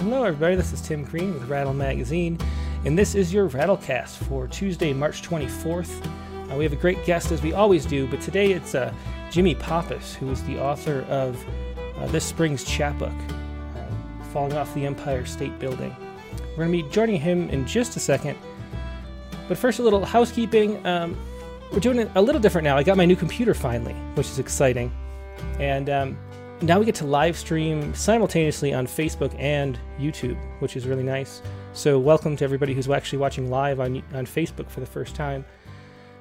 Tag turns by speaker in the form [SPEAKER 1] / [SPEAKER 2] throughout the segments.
[SPEAKER 1] Hello, everybody. This is Tim Green with Rattle Magazine, and this is your Rattlecast for Tuesday, March 24th. Uh, we have a great guest, as we always do, but today it's uh, Jimmy Pappas, who is the author of uh, this spring's chapbook, uh, Falling Off the Empire State Building. We're going to be joining him in just a second, but first, a little housekeeping. Um, we're doing it a little different now. I got my new computer finally, which is exciting, and um, now we get to live stream simultaneously on Facebook and YouTube, which is really nice. So, welcome to everybody who's actually watching live on, on Facebook for the first time.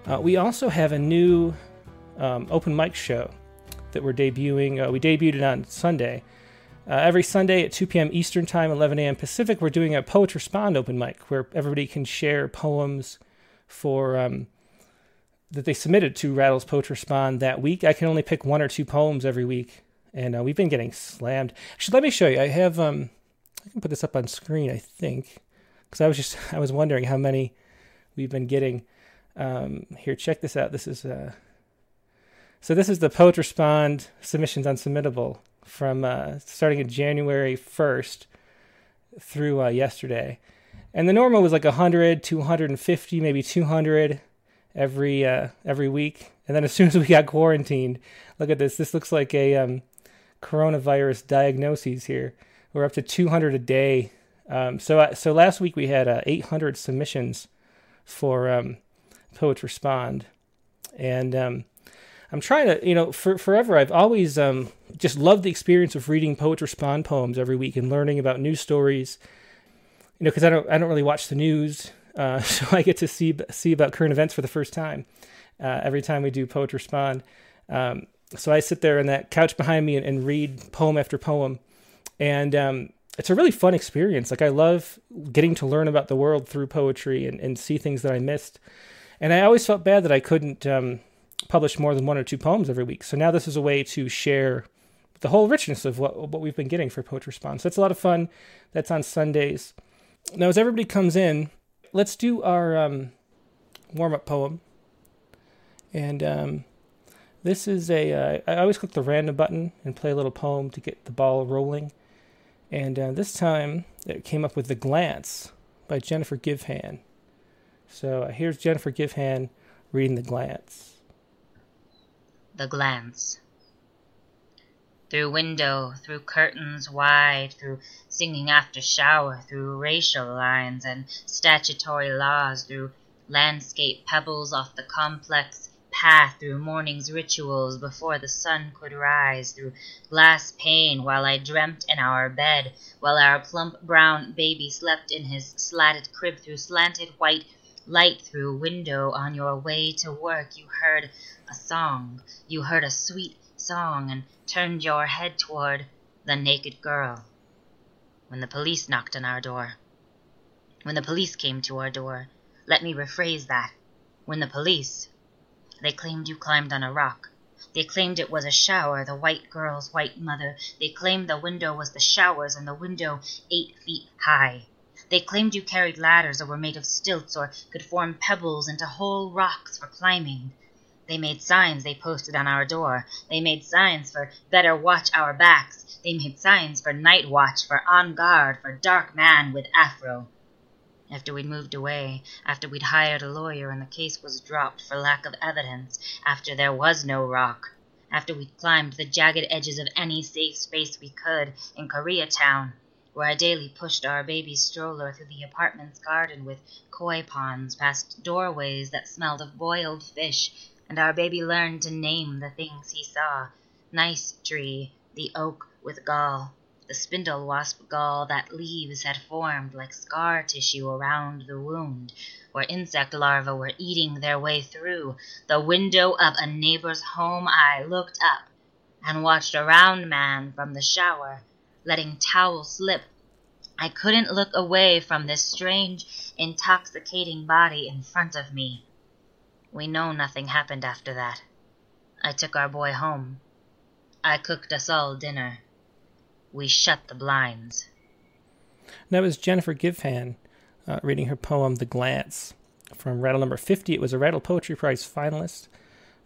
[SPEAKER 1] Uh, we also have a new um, open mic show that we're debuting. Uh, we debuted it on Sunday. Uh, every Sunday at 2 p.m. Eastern Time, 11 a.m. Pacific, we're doing a Poet Respond open mic where everybody can share poems for um, that they submitted to Rattles Poet Respond that week. I can only pick one or two poems every week and uh, we've been getting slammed. Actually, let me show you. I have um, I can put this up on screen. I think because I was just I was wondering how many we've been getting. Um, here, check this out. This is uh, so this is the Poet Respond submissions on Submittable from uh, starting in January first through uh, yesterday, and the normal was like 100, 250, maybe 200 every uh, every week. And then as soon as we got quarantined, look at this. This looks like a um, coronavirus diagnoses here. We're up to 200 a day. Um, so uh, so last week we had uh, 800 submissions for um, Poets Respond, and um, I'm trying to you know for forever I've always um, just loved the experience of reading Poets Respond poems every week and learning about news stories. You know, because I don't I don't really watch the news, uh, so I get to see see about current events for the first time uh, every time we do Poets Respond. Um, so I sit there on that couch behind me and, and read poem after poem, and um, it's a really fun experience. Like I love getting to learn about the world through poetry and, and see things that I missed. And I always felt bad that I couldn't um, publish more than one or two poems every week. So now this is a way to share the whole richness of what what we've been getting for Poetry Response. That's a lot of fun. That's on Sundays. Now, as everybody comes in, let's do our um, warm up poem. And um, this is a. Uh, I always click the random button and play a little poem to get the ball rolling. And uh, this time it came up with The Glance by Jennifer Givhan. So uh, here's Jennifer Givhan reading The Glance.
[SPEAKER 2] The Glance. Through window, through curtains wide, through singing after shower, through racial lines and statutory laws, through landscape pebbles off the complex path through morning's rituals before the sun could rise, through glass pane while I dreamt in our bed, while our plump brown baby slept in his slatted crib through slanted white light through window on your way to work you heard a song, you heard a sweet song and turned your head toward the naked girl. When the police knocked on our door. When the police came to our door. Let me rephrase that. When the police they claimed you climbed on a rock. They claimed it was a shower, the white girl's white mother. They claimed the window was the showers and the window eight feet high. They claimed you carried ladders or were made of stilts or could form pebbles into whole rocks for climbing. They made signs they posted on our door. They made signs for better watch our backs. They made signs for night watch, for on guard, for dark man with afro after we'd moved away, after we'd hired a lawyer and the case was dropped for lack of evidence, after there was no rock, after we'd climbed the jagged edges of any safe space we could in Koreatown, where I daily pushed our baby stroller through the apartment's garden with koi ponds past doorways that smelled of boiled fish, and our baby learned to name the things he saw. Nice tree, the oak with gall, the spindle wasp gall that leaves had formed like scar tissue around the wound, where insect larvae were eating their way through. The window of a neighbor's home I looked up and watched a round man from the shower, letting towel slip. I couldn't look away from this strange, intoxicating body in front of me. We know nothing happened after that. I took our boy home. I cooked us all dinner we shut the blinds.
[SPEAKER 1] That was Jennifer Givhan uh, reading her poem The Glance from Rattle number 50. It was a Rattle Poetry Prize finalist.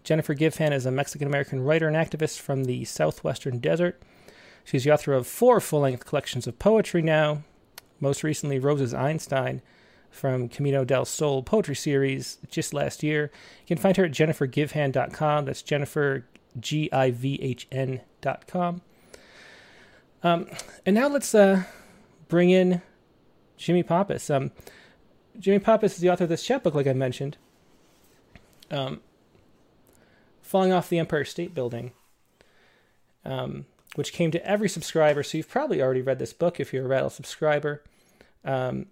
[SPEAKER 1] Jennifer Givhan is a Mexican American writer and activist from the southwestern desert. She's the author of four full length collections of poetry now, most recently, Rosa's Einstein from Camino del Sol poetry series just last year. You can find her at jennifergivhan.com. That's Jennifer, G I V H N.com. Um, and now let's uh, bring in Jimmy Pappas. Um, Jimmy Pappas is the author of this chapbook, like I mentioned. Um, Falling Off the Empire State Building, um, which came to every subscriber. So you've probably already read this book if you're a Rattle subscriber. Um,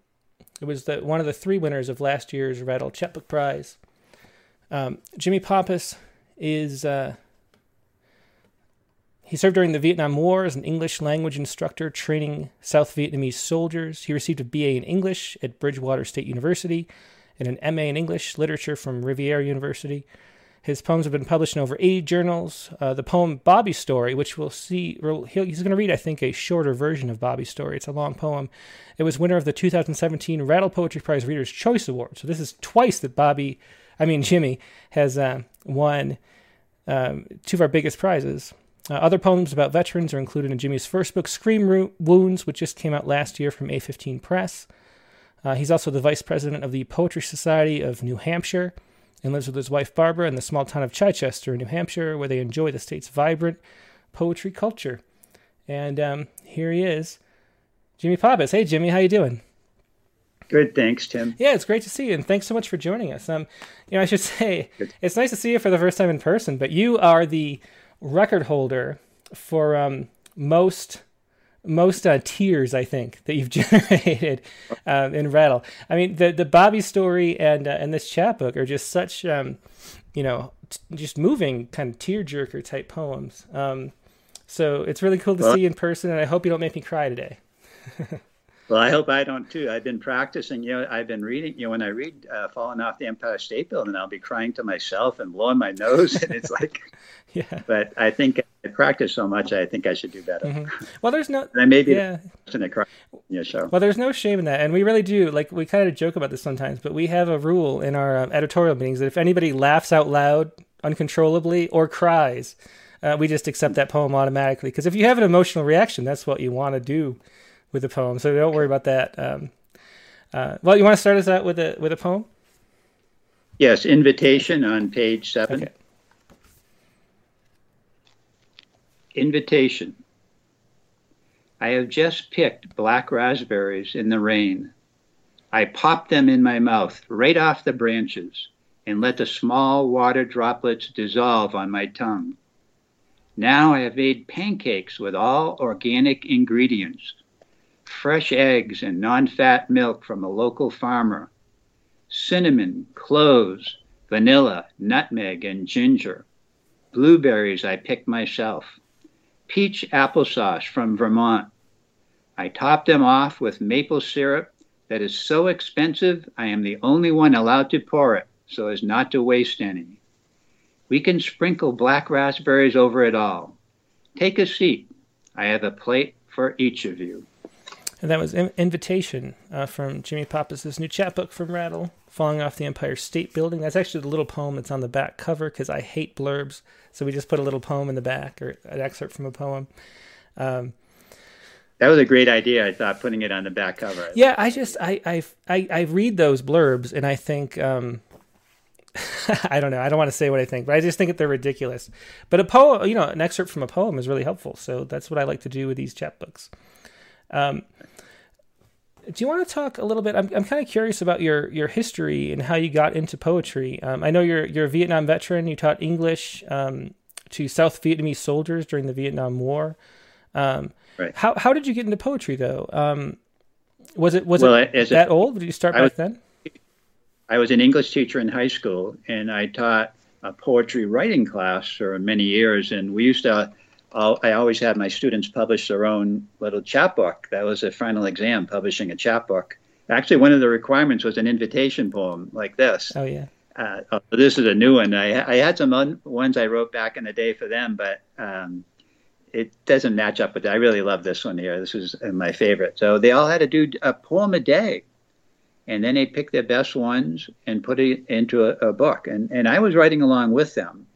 [SPEAKER 1] it was the, one of the three winners of last year's Rattle Chapbook Prize. Um, Jimmy Pappas is uh, he served during the Vietnam War as an English language instructor training South Vietnamese soldiers. He received a BA in English at Bridgewater State University and an MA in English literature from Rivier University. His poems have been published in over 80 journals. Uh, the poem Bobby's Story, which we'll see, he's going to read, I think, a shorter version of Bobby's Story. It's a long poem. It was winner of the 2017 Rattle Poetry Prize Reader's Choice Award. So this is twice that Bobby, I mean, Jimmy, has uh, won um, two of our biggest prizes. Uh, other poems about veterans are included in Jimmy's first book, Scream Wounds, which just came out last year from A15 Press. Uh, he's also the vice president of the Poetry Society of New Hampshire and lives with his wife Barbara in the small town of Chichester, New Hampshire, where they enjoy the state's vibrant poetry culture. And um, here he is, Jimmy Pappas. Hey, Jimmy, how you doing?
[SPEAKER 3] Good, thanks, Tim.
[SPEAKER 1] Yeah, it's great to see you, and thanks so much for joining us. Um, you know, I should say Good. it's nice to see you for the first time in person, but you are the record holder for um, most most uh, tears I think that you've generated um, in Rattle. I mean, the the Bobby story and uh, and this chapbook are just such um, you know t- just moving kind of tearjerker type poems. Um, so it's really cool to see you in person, and I hope you don't make me cry today.
[SPEAKER 3] Well, I hope I don't too. I've been practicing. You know, I've been reading. You know, when I read uh, "Falling Off the Empire State Building," I'll be crying to myself and blowing my nose, and it's like, yeah. But I think I practice so much. I think I should do better.
[SPEAKER 1] Mm-hmm. Well, there's no.
[SPEAKER 3] and maybe yeah. In a cry yeah, show.
[SPEAKER 1] Well, there's no shame in that, and we really do. Like we kind of joke about this sometimes, but we have a rule in our um, editorial meetings that if anybody laughs out loud uncontrollably or cries, uh, we just accept that poem automatically. Because if you have an emotional reaction, that's what you want to do with a poem. So don't worry about that. Um, uh, well, you want to start us out with a with a poem?
[SPEAKER 3] Yes, invitation on page seven. Okay. Invitation. I have just picked black raspberries in the rain. I pop them in my mouth right off the branches and let the small water droplets dissolve on my tongue. Now I have made pancakes with all organic ingredients fresh eggs and non fat milk from a local farmer, cinnamon, cloves, vanilla, nutmeg, and ginger, blueberries I picked myself, peach applesauce from Vermont. I top them off with maple syrup that is so expensive I am the only one allowed to pour it so as not to waste any. We can sprinkle black raspberries over it all. Take a seat. I have a plate for each of you.
[SPEAKER 1] And that was Invitation uh, from Jimmy Pappas' new chapbook from Rattle, Falling Off the Empire State Building. That's actually the little poem that's on the back cover because I hate blurbs. So we just put a little poem in the back or an excerpt from a poem. Um,
[SPEAKER 3] that was a great idea. I thought putting it on the back cover.
[SPEAKER 1] Yeah, I just I I I, I read those blurbs and I think um, I don't know. I don't want to say what I think, but I just think that they're ridiculous. But a poem, you know, an excerpt from a poem is really helpful. So that's what I like to do with these chapbooks. Um, do you want to talk a little bit? I'm, I'm kind of curious about your, your history and how you got into poetry. Um, I know you're you're a Vietnam veteran. You taught English um, to South Vietnamese soldiers during the Vietnam War. Um, right. How how did you get into poetry though? Um, was it was well, it that a, old? Did you start I back was, then?
[SPEAKER 3] I was an English teacher in high school, and I taught a poetry writing class for many years. And we used to I always had my students publish their own little chapbook. That was a final exam, publishing a chapbook. Actually, one of the requirements was an invitation poem like this.
[SPEAKER 1] Oh yeah.
[SPEAKER 3] Uh, oh, this is a new one. I, I had some un- ones I wrote back in the day for them, but um, it doesn't match up with that. I really love this one here. This is my favorite. So they all had to do a poem a day, and then they pick their best ones and put it into a, a book. And and I was writing along with them.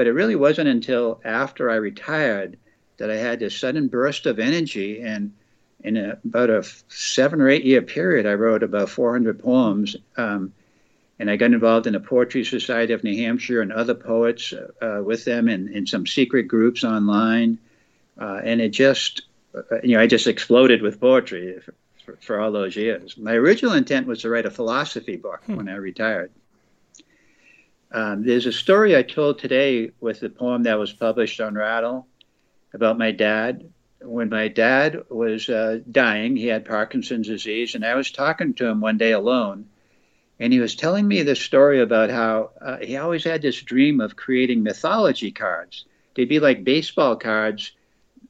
[SPEAKER 3] But it really wasn't until after I retired that I had this sudden burst of energy. And in a, about a seven or eight year period, I wrote about 400 poems. Um, and I got involved in the Poetry Society of New Hampshire and other poets uh, with them in, in some secret groups online. Uh, and it just, uh, you know, I just exploded with poetry for, for, all those years. My original intent was to write a philosophy book hmm. when I retired. Um, there's a story I told today with the poem that was published on Rattle about my dad. When my dad was uh, dying, he had Parkinson's disease, and I was talking to him one day alone, and he was telling me this story about how uh, he always had this dream of creating mythology cards. They'd be like baseball cards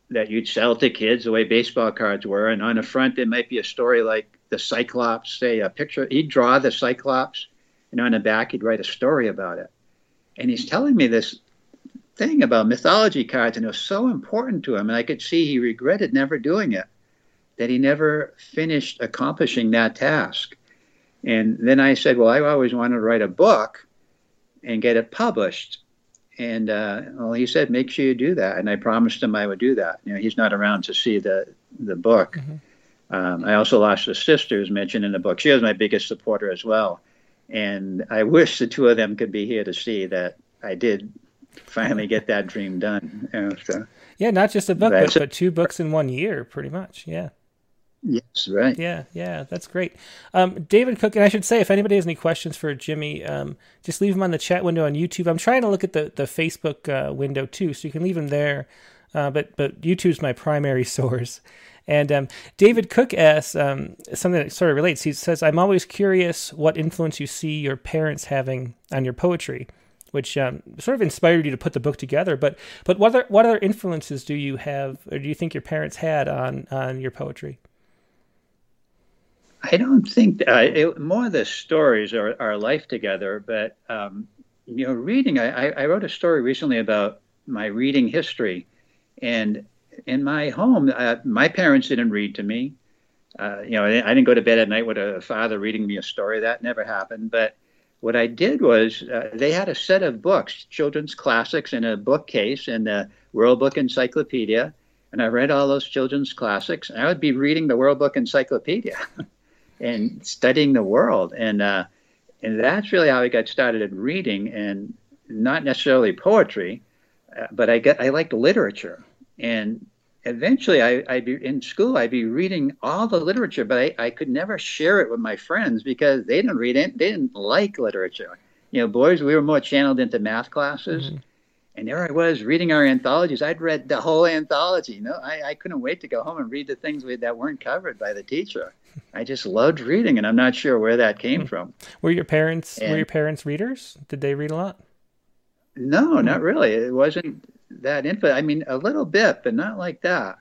[SPEAKER 3] that you'd sell to kids the way baseball cards were, and on the front there might be a story like the Cyclops, say a picture. He'd draw the Cyclops, and on the back he'd write a story about it. And he's telling me this thing about mythology cards, and it was so important to him, and I could see he regretted never doing it, that he never finished accomplishing that task. And then I said, Well, I always wanted to write a book and get it published. And uh, well, he said, Make sure you do that. And I promised him I would do that. You know, he's not around to see the, the book. Mm-hmm. Um, I also lost a sister who's mentioned in the book. She was my biggest supporter as well. And I wish the two of them could be here to see that I did finally get that dream done. You know, so.
[SPEAKER 1] Yeah, not just a book, but, but two books in one year, pretty much. Yeah.
[SPEAKER 3] Yes, right.
[SPEAKER 1] Yeah, yeah, that's great. Um, David Cook, and I should say, if anybody has any questions for Jimmy, um, just leave them on the chat window on YouTube. I'm trying to look at the the Facebook uh, window too, so you can leave them there. Uh, but but YouTube's my primary source. And um, David Cook asks um, something that sort of relates. He says, "I'm always curious what influence you see your parents having on your poetry." which um, sort of inspired you to put the book together. But but what other what other influences do you have, or do you think your parents had on on your poetry?
[SPEAKER 3] I don't think uh, it, more the stories are our life together. But um, you know, reading. I, I wrote a story recently about my reading history, and in my home, uh, my parents didn't read to me. Uh, you know, I didn't go to bed at night with a father reading me a story. That never happened. But what I did was uh, they had a set of books, children's classics, in a bookcase in the World Book Encyclopedia. And I read all those children's classics. And I would be reading the World Book Encyclopedia and studying the world. And, uh, and that's really how I got started in reading and not necessarily poetry, uh, but I, get, I liked literature. And eventually I, would be in school, I'd be reading all the literature, but I, I could never share it with my friends because they didn't read it. They didn't like literature. You know, boys, we were more channeled into math classes. Mm-hmm. And there I was reading our anthologies. I'd read the whole anthology. You know, I, I couldn't wait to go home and read the things we, that weren't covered by the teacher. I just loved reading, and I'm not sure where that came hmm. from.
[SPEAKER 1] Were your parents and, were your parents readers? Did they read a lot?
[SPEAKER 3] No, not really. It wasn't that infant. I mean, a little bit, but not like that.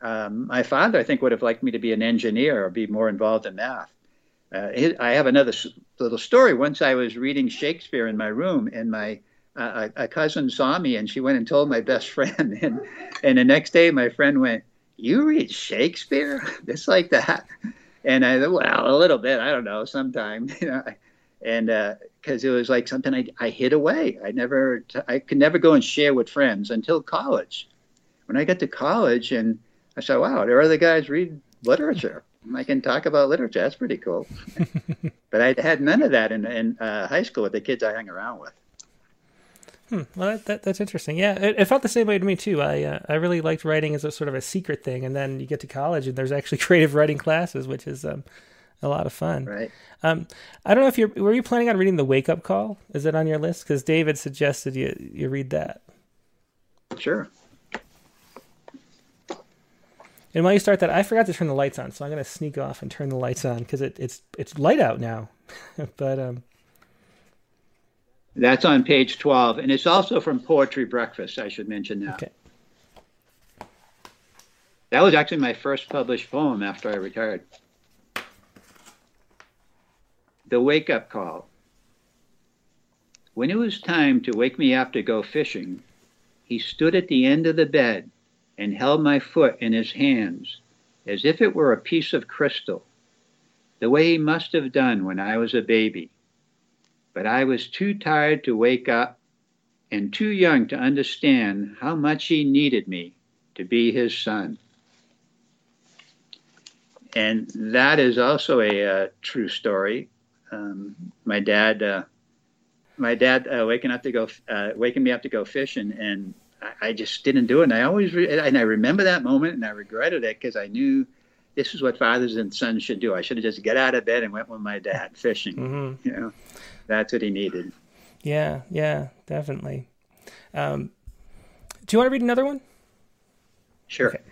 [SPEAKER 3] Um, my father, I think, would have liked me to be an engineer or be more involved in math. Uh, I have another little story. Once I was reading Shakespeare in my room, and my uh, a cousin saw me, and she went and told my best friend. And and the next day, my friend went, "You read Shakespeare?" Just like that. And I "Well, a little bit. I don't know. Sometime, you know." And because it was like something I, I hid away. I never, I could never go and share with friends until college. When I got to college, and I said, "Wow, there are other guys read literature. I can talk about literature. That's pretty cool." but I had none of that in, in uh, high school with the kids I hung around with.
[SPEAKER 1] Hmm. Well, that, that, that's interesting. Yeah, it, it, felt the same way to me too. I uh, I really liked writing as a sort of a secret thing, and then you get to college and there's actually creative writing classes, which is um, a lot of fun.
[SPEAKER 3] Right.
[SPEAKER 1] Um, I don't know if you're were you planning on reading the Wake Up Call? Is it on your list? Because David suggested you you read that.
[SPEAKER 3] Sure.
[SPEAKER 1] And while you start that, I forgot to turn the lights on, so I'm going to sneak off and turn the lights on because it, it's it's light out now. but um,
[SPEAKER 3] that's on page 12. And it's also from Poetry Breakfast, I should mention that. Okay. That was actually my first published poem after I retired. The Wake Up Call. When it was time to wake me up to go fishing, he stood at the end of the bed and held my foot in his hands as if it were a piece of crystal, the way he must have done when I was a baby but I was too tired to wake up and too young to understand how much he needed me to be his son. And that is also a uh, true story. Um, my dad, uh, my dad uh, waking up to go, uh, waking me up to go fishing, and I, I, just didn't do it. And I always, re- and I remember that moment, and I regretted it because I knew this is what fathers and sons should do. I should have just get out of bed and went with my dad fishing. Mm-hmm. You know, that's what he needed.
[SPEAKER 1] Yeah, yeah, definitely. Um, do you want to read another one?
[SPEAKER 3] Sure. Okay.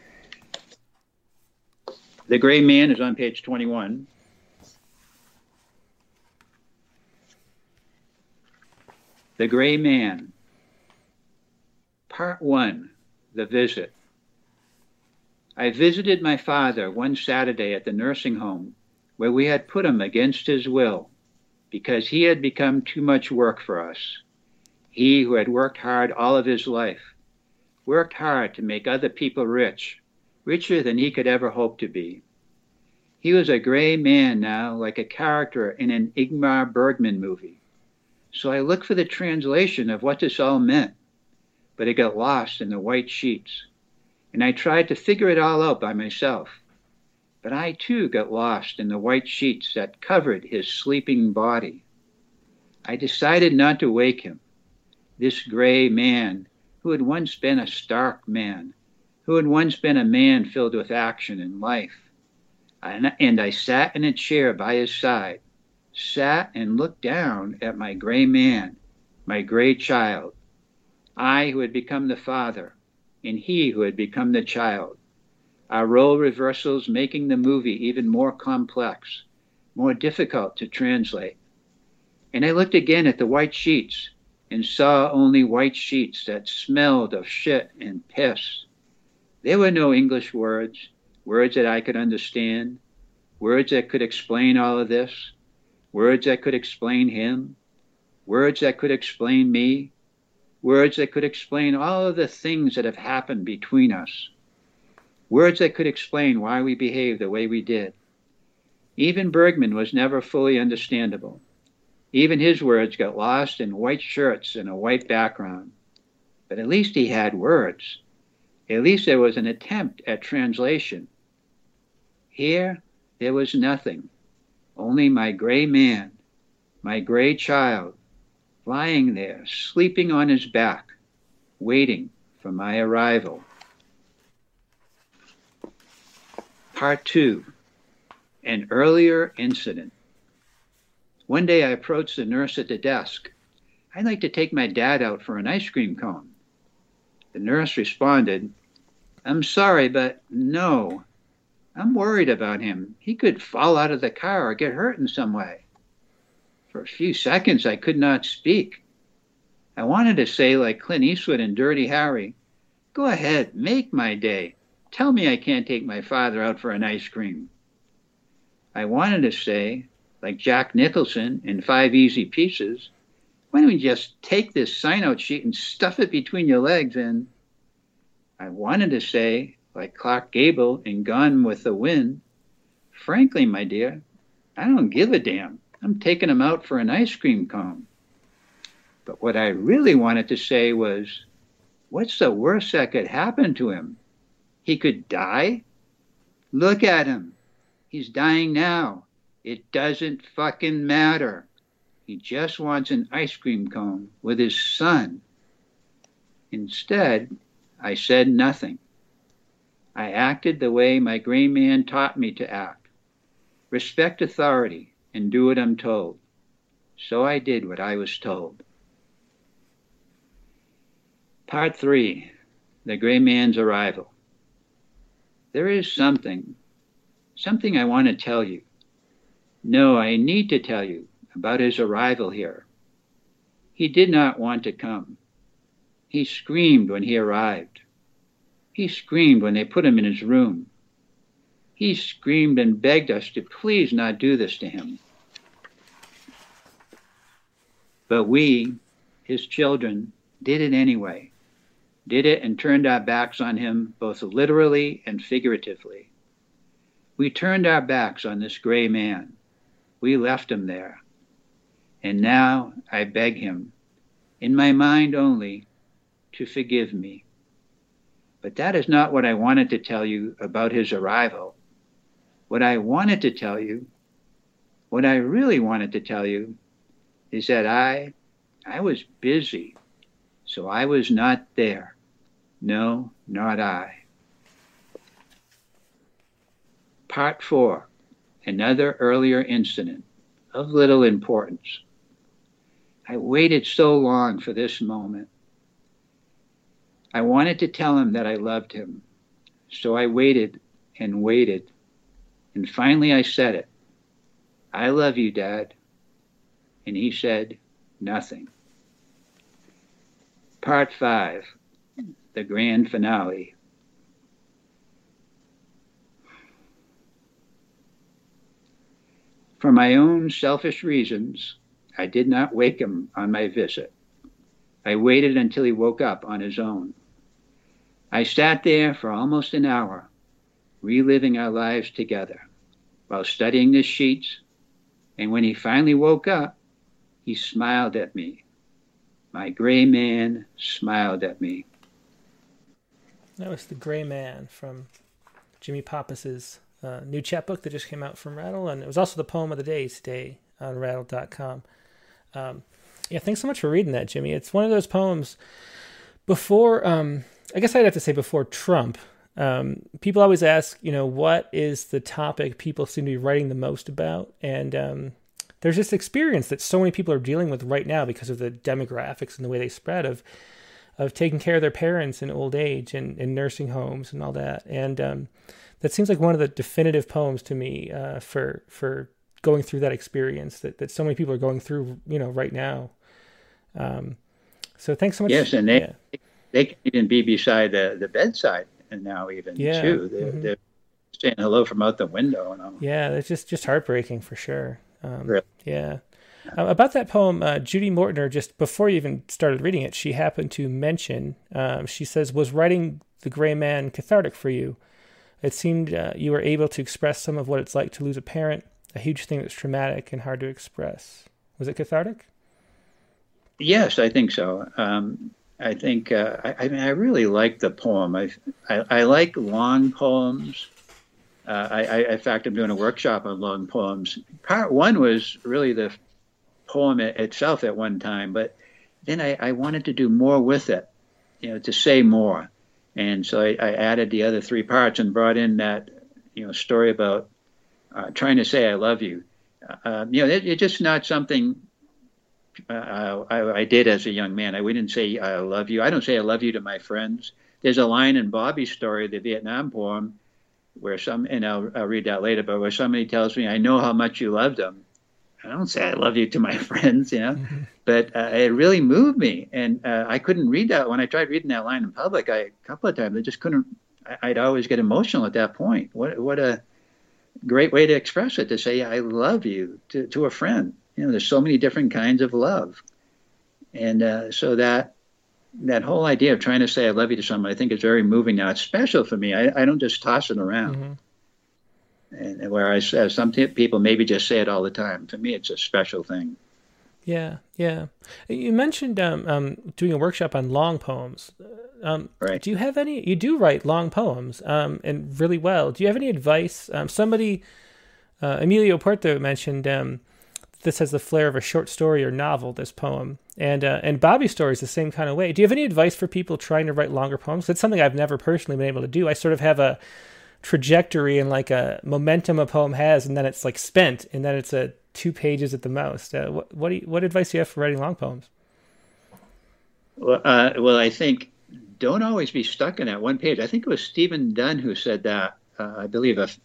[SPEAKER 3] The Gray Man is on page 21. The Gray Man. Part 1 The Visit. I visited my father one Saturday at the nursing home where we had put him against his will because he had become too much work for us. He who had worked hard all of his life, worked hard to make other people rich, richer than he could ever hope to be. He was a gray man now, like a character in an Ingmar Bergman movie. So I looked for the translation of what this all meant, but it got lost in the white sheets. And I tried to figure it all out by myself. But I too got lost in the white sheets that covered his sleeping body. I decided not to wake him, this gray man who had once been a stark man, who had once been a man filled with action and life. And I sat in a chair by his side, sat and looked down at my gray man, my gray child, I who had become the father, and he who had become the child our role reversals making the movie even more complex, more difficult to translate. And I looked again at the white sheets and saw only white sheets that smelled of shit and piss. There were no English words, words that I could understand, words that could explain all of this, words that could explain him, words that could explain me, words that could explain all of the things that have happened between us words that could explain why we behaved the way we did. Even Bergman was never fully understandable. Even his words got lost in white shirts and a white background. But at least he had words. At least there was an attempt at translation. Here, there was nothing, only my gray man, my gray child, lying there, sleeping on his back, waiting for my arrival. Part two, an earlier incident. One day I approached the nurse at the desk. I'd like to take my dad out for an ice cream cone. The nurse responded, I'm sorry, but no. I'm worried about him. He could fall out of the car or get hurt in some way. For a few seconds, I could not speak. I wanted to say, like Clint Eastwood in Dirty Harry, Go ahead, make my day. Tell me I can't take my father out for an ice cream. I wanted to say, like Jack Nicholson in Five Easy Pieces, why don't we just take this sign out sheet and stuff it between your legs and I wanted to say, like Clark Gable in Gone with the Wind, frankly, my dear, I don't give a damn. I'm taking him out for an ice cream cone. But what I really wanted to say was, what's the worst that could happen to him? He could die? Look at him. He's dying now. It doesn't fucking matter. He just wants an ice cream cone with his son. Instead, I said nothing. I acted the way my gray man taught me to act respect authority and do what I'm told. So I did what I was told. Part 3 The Gray Man's Arrival. There is something, something I want to tell you. No, I need to tell you about his arrival here. He did not want to come. He screamed when he arrived. He screamed when they put him in his room. He screamed and begged us to please not do this to him. But we, his children, did it anyway did it and turned our backs on him, both literally and figuratively. We turned our backs on this gray man. We left him there. And now I beg him, in my mind only, to forgive me. But that is not what I wanted to tell you about his arrival. What I wanted to tell you, what I really wanted to tell you, is that I, I was busy, so I was not there. No, not I. Part four, another earlier incident of little importance. I waited so long for this moment. I wanted to tell him that I loved him, so I waited and waited, and finally I said it. I love you, Dad. And he said, nothing. Part five, the grand finale. For my own selfish reasons, I did not wake him on my visit. I waited until he woke up on his own. I sat there for almost an hour, reliving our lives together, while studying the sheets, and when he finally woke up, he smiled at me. My gray man smiled at me.
[SPEAKER 1] That was The Gray Man from Jimmy Pappas's uh, new chapbook that just came out from Rattle, and it was also the poem of the day today on rattle.com. Um, yeah, thanks so much for reading that, Jimmy. It's one of those poems before, um, I guess I'd have to say before Trump. Um, people always ask, you know, what is the topic people seem to be writing the most about? And um, there's this experience that so many people are dealing with right now because of the demographics and the way they spread of of taking care of their parents in old age and in nursing homes and all that. And um, that seems like one of the definitive poems to me uh, for for going through that experience that, that so many people are going through, you know, right now. Um, so thanks so much.
[SPEAKER 3] Yes, and they yeah. They can even be beside the, the bedside and now even yeah. too. They're, mm-hmm. they're saying hello from out the window and all.
[SPEAKER 1] Yeah, it's just just heartbreaking for sure. Um, really? Yeah. Uh, about that poem, uh, Judy Mortner, just before you even started reading it, she happened to mention, um, she says, was writing The Gray Man cathartic for you? It seemed uh, you were able to express some of what it's like to lose a parent, a huge thing that's traumatic and hard to express. Was it cathartic?
[SPEAKER 3] Yes, I think so. Um, I think uh, I, I, mean I really like the poem. I, I, I like long poems. Uh, I, I, in fact, I'm doing a workshop on long poems. Part one was really the poem itself at one time, but then I, I wanted to do more with it, you know, to say more. And so I, added the other three parts and brought in that, you know, story about uh, trying to say I love you. Uh, you know, it, it's just not something uh, I, I, did as a young man. I wouldn't say I love you. I don't say I love you to my friends. There's a line in Bobby's story, the Vietnam poem, where some, and I'll, I'll read that later, but where somebody tells me, I know how much you loved them. I don't say I love you to my friends, you know, mm-hmm. but uh, it really moved me, and uh, I couldn't read that when I tried reading that line in public. I a couple of times I just couldn't. I, would always get emotional at that point. What what a great way to express it to say I love you to to a friend. You know, there's so many different kinds of love, and uh, so that that whole idea of trying to say I love you to someone, I think is very moving now. It's special for me. I, I don't just toss it around. Mm-hmm and whereas uh, some people maybe just say it all the time. To me, it's a special thing.
[SPEAKER 1] Yeah, yeah. You mentioned um, um, doing a workshop on long poems. Um,
[SPEAKER 3] right.
[SPEAKER 1] Do you have any? You do write long poems, um, and really well. Do you have any advice? Um, somebody, uh, Emilio Puerto mentioned um, this has the flair of a short story or novel. This poem, and uh, and Bobby's story is the same kind of way. Do you have any advice for people trying to write longer poems? It's something I've never personally been able to do. I sort of have a trajectory and like a momentum a poem has, and then it's like spent, and then it's a two pages at the most. Uh, what what, you, what advice do you have for writing long poems?
[SPEAKER 3] Well, uh, well, I think don't always be stuck in that one page. I think it was Stephen Dunn who said that. Uh, I believe if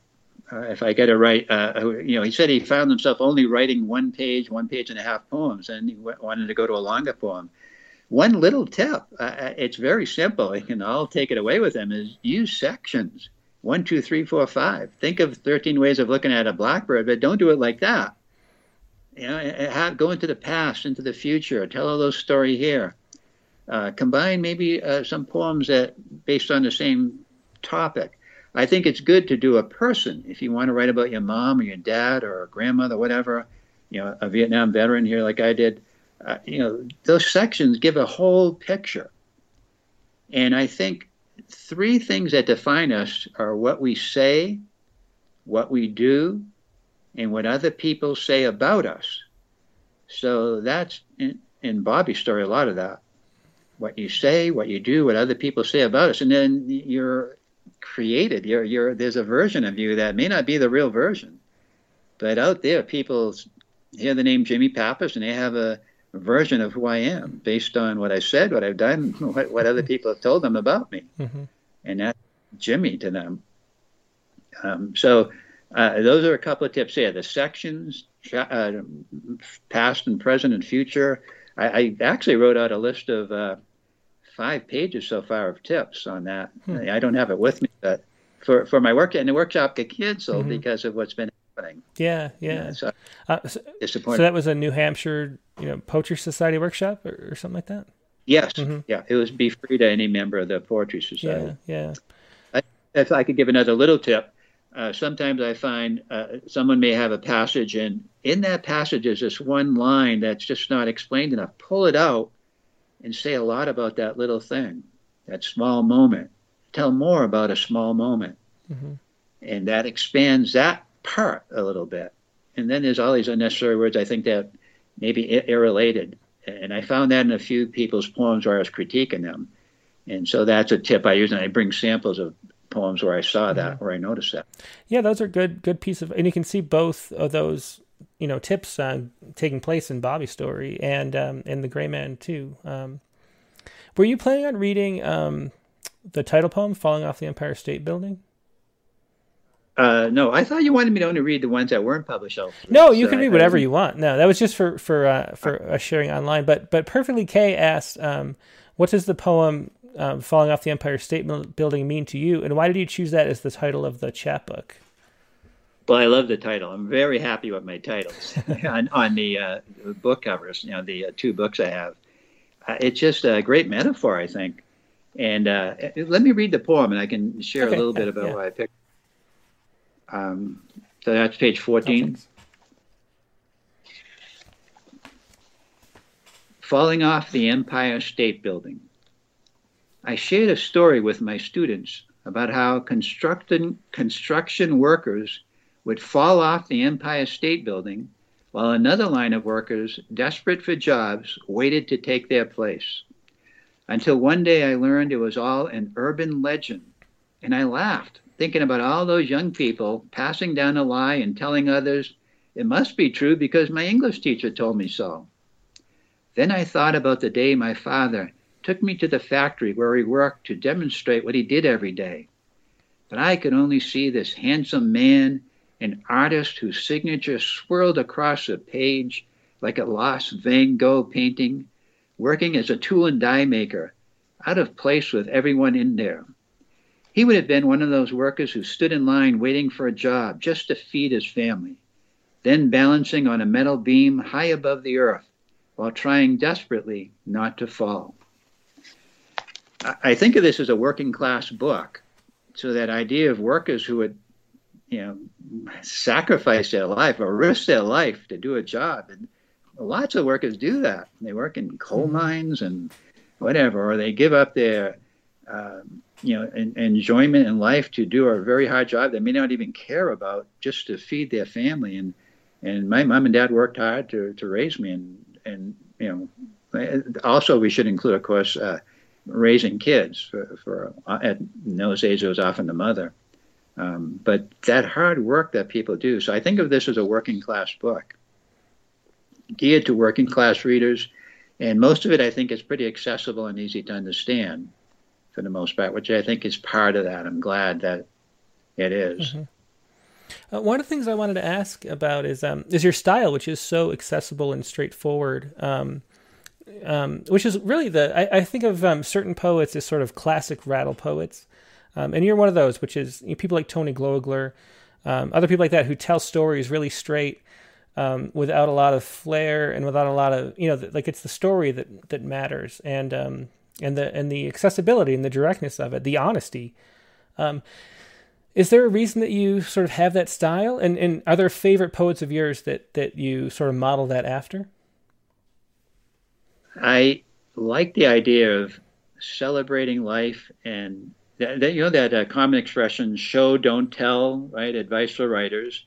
[SPEAKER 3] uh, if I get it right, uh, you know, he said he found himself only writing one page, one page and a half poems, and he w- wanted to go to a longer poem. One little tip, uh, it's very simple, and I'll take it away with him, is use sections one, two, three, four, five. Think of 13 ways of looking at a blackbird, but don't do it like that. You know, have, go into the past, into the future, tell a little story here. Uh, combine maybe uh, some poems that based on the same topic. I think it's good to do a person if you want to write about your mom or your dad or grandmother, whatever. You know, a Vietnam veteran here, like I did. Uh, you know, those sections give a whole picture, and I think three things that define us are what we say, what we do, and what other people say about us. So that's in, in Bobby's story, a lot of that. What you say, what you do, what other people say about us. And then you're created. You're, you're, there's a version of you that may not be the real version. But out there, people hear the name Jimmy Pappas and they have a, version of who I am based on what I said, what I've done, what, what other people have told them about me. Mm-hmm. And that's Jimmy to them. Um, so uh, those are a couple of tips here. The sections, uh, past and present and future. I, I, actually wrote out a list of uh, five pages so far of tips on that. Hmm. I don't have it with me, but for, for my work and the workshop got canceled mm-hmm. because of what's been happening.
[SPEAKER 1] Yeah, yeah. yeah so, uh, so, so, that was a New Hampshire, you know, Poetry Society workshop or, or something like that.
[SPEAKER 3] Yes, mm-hmm. yeah. It was be free to any member of the Poetry Society.
[SPEAKER 1] Yeah, yeah.
[SPEAKER 3] I, if I could give another little tip, uh, sometimes I find uh, someone may have a passage, and in that passage is this one line that's just not explained enough. Pull it out and say a lot about that little thing, that small moment. Tell more about a small moment. Mm-hmm. And that expands that part a little bit. And then there's all these unnecessary words I think that maybe irrelated. And I found that in a few people's poems where I was critiquing them. And so that's a tip I use, and I bring samples of poems where I saw that, where I noticed that.
[SPEAKER 1] Yeah, those are good, good piece of, and you can see both of those, you know, tips uh, taking place in Bobby's story and um, in the Gray Man too. Um, were you planning on reading um, the title poem, "Falling Off the Empire State Building"?
[SPEAKER 3] Uh, no, I thought you wanted me to only read the ones that weren't published.
[SPEAKER 1] No, you so can read whatever you want. No, that was just for for uh, for uh, sharing online. But but perfectly K asked, um, "What does the poem um, falling off the Empire State Building mean to you, and why did you choose that as the title of the chapbook?
[SPEAKER 3] Well, I love the title. I'm very happy with my titles on, on the uh, book covers. You know, the uh, two books I have. Uh, it's just a great metaphor, I think. And uh, let me read the poem, and I can share okay. a little bit about yeah. what I picked. Um, so that's page 14. Oh, Falling off the Empire State Building. I shared a story with my students about how construction, construction workers would fall off the Empire State Building while another line of workers, desperate for jobs, waited to take their place. Until one day I learned it was all an urban legend, and I laughed, thinking about all those young people passing down a lie and telling others it must be true because my English teacher told me so. Then I thought about the day my father took me to the factory where he worked to demonstrate what he did every day. But I could only see this handsome man, an artist whose signature swirled across a page like a lost Van Gogh painting, working as a tool and die maker, out of place with everyone in there. He would have been one of those workers who stood in line waiting for a job just to feed his family, then balancing on a metal beam high above the earth while trying desperately not to fall. I think of this as a working class book. So that idea of workers who would, you know, sacrifice their life or risk their life to do a job, and lots of workers do that. They work in coal mm-hmm. mines and whatever, or they give up their, uh, you know, en- enjoyment in life to do a very hard job they may not even care about just to feed their family. And and my mom and dad worked hard to to raise me, and and you know, also we should include, of course. Uh, raising kids for, for uh, at in those days it was often the mother um, but that hard work that people do so i think of this as a working class book geared to working class readers and most of it i think is pretty accessible and easy to understand for the most part which i think is part of that i'm glad that it is.
[SPEAKER 1] Mm-hmm. Uh, one of the things I wanted to ask about is um, is your style, which is so accessible and straightforward. Um, um, which is really the I, I think of um, certain poets as sort of classic rattle poets, um, and you're one of those, which is you know, people like Tony Gloeggler, um, other people like that who tell stories really straight, um, without a lot of flair and without a lot of you know like it's the story that that matters and um, and the and the accessibility and the directness of it, the honesty. is there a reason that you sort of have that style, and and are there favorite poets of yours that that you sort of model that after?
[SPEAKER 3] I like the idea of celebrating life and that, you know that uh, common expression show don't tell right advice for writers.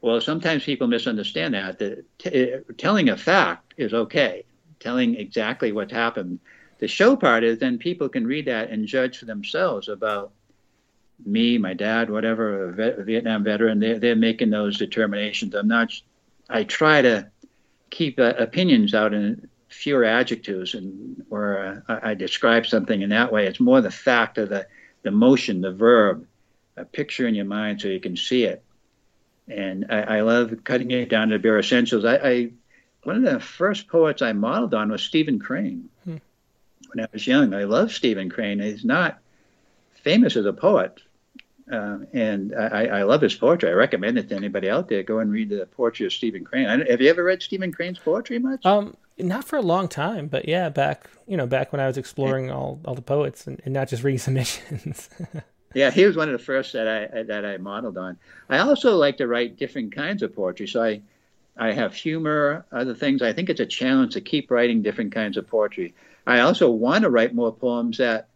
[SPEAKER 3] Well sometimes people misunderstand that that t- uh, telling a fact is okay. Telling exactly what's happened. The show part is then people can read that and judge for themselves about me my dad whatever a, vet, a vietnam veteran. They're, they're making those determinations. I'm not i try to keep uh, opinions out in fewer adjectives and where uh, I, I describe something in that way it's more the fact of the the motion, the verb, a picture in your mind so you can see it. And I, I love cutting it down to bare essentials. I, I, one of the first poets I modeled on was Stephen Crane. Hmm. When I was young, I loved Stephen Crane. He's not famous as a poet, uh, and I, I, love his poetry. I recommend it to anybody out there. Go and read the poetry of Stephen Crane. have you ever read Stephen Crane's poetry much?
[SPEAKER 1] Um, not for a long time, but yeah, back you know back when I was exploring all, all the poets and, and not just reading submissions.
[SPEAKER 3] yeah, he was one of the first that I that I modeled on. I also like to write different kinds of poetry, so I I have humor, other things. I think it's a challenge to keep writing different kinds of poetry. I also want to write more poems that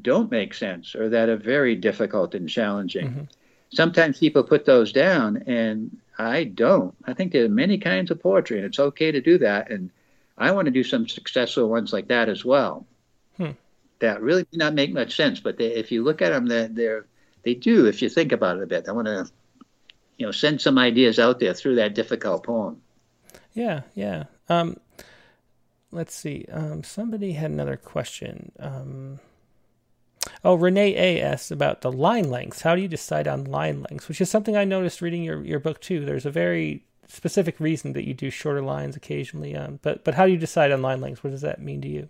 [SPEAKER 3] don't make sense or that are very difficult and challenging. Mm-hmm. Sometimes people put those down, and I don't. I think there are many kinds of poetry, and it's okay to do that. And I want to do some successful ones like that as well. Hmm. That really do not make much sense, but they, if you look at them, they're, they're, they do. If you think about it a bit, I want to, you know, send some ideas out there through that difficult poem.
[SPEAKER 1] Yeah, yeah. Um, let's see. Um, somebody had another question. Um, oh, Renee A asked about the line lengths. How do you decide on line lengths? Which is something I noticed reading your, your book too. There's a very specific reason that you do shorter lines occasionally. Um, but but how do you decide on line lengths? What does that mean to you?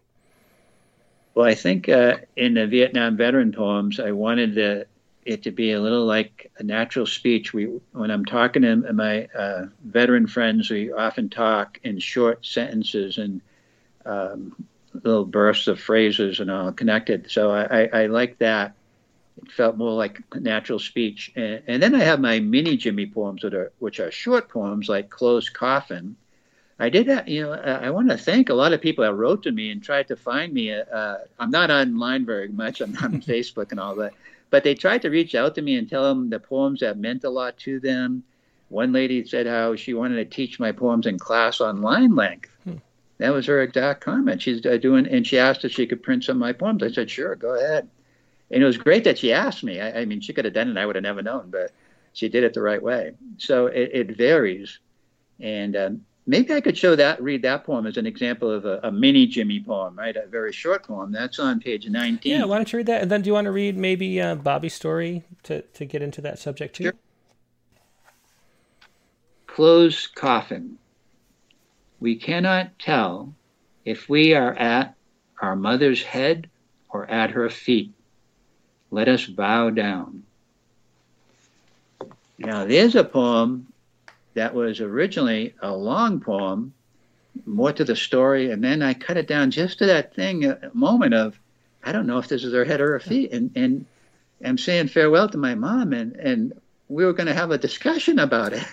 [SPEAKER 3] Well, I think uh, in the Vietnam veteran poems, I wanted the, it to be a little like a natural speech. We, when I'm talking to my uh, veteran friends, we often talk in short sentences and um, little bursts of phrases and all connected. So I, I, I like that it felt more like natural speech. And, and, then I have my mini Jimmy poems that are which are short poems like Closed Coffin. I did, have, you know, I want to thank a lot of people that wrote to me and tried to find me. Uh, I'm not online very much. I'm not on Facebook and all that, but they tried to reach out to me and tell them the poems that meant a lot to them. One lady said how she wanted to teach my poems in class on line length. Hmm. That was her exact comment. She's uh, doing, and she asked if she could print some of my poems. I said, sure, go ahead and it was great that she asked me. I, I mean, she could have done it, I would have never known, but she did it the right way. So it, it varies, and um, maybe I could show that, read that poem as an example of a, a, mini Jimmy poem, right? A very short poem. That's on page 19.
[SPEAKER 1] Yeah, why don't you read that? And then do you want to read maybe uh, Bobby's story to, to get into that subject too? Sure.
[SPEAKER 3] Closed coffin. We cannot tell if we are at our mother's head or at her feet let us bow down. Now, there's a poem that was originally a long poem, more to the story, and then I cut it down just to that thing, a moment of, I don't know if this is her head or her feet, and and I'm saying farewell to my mom, and and we were going to have a discussion about it.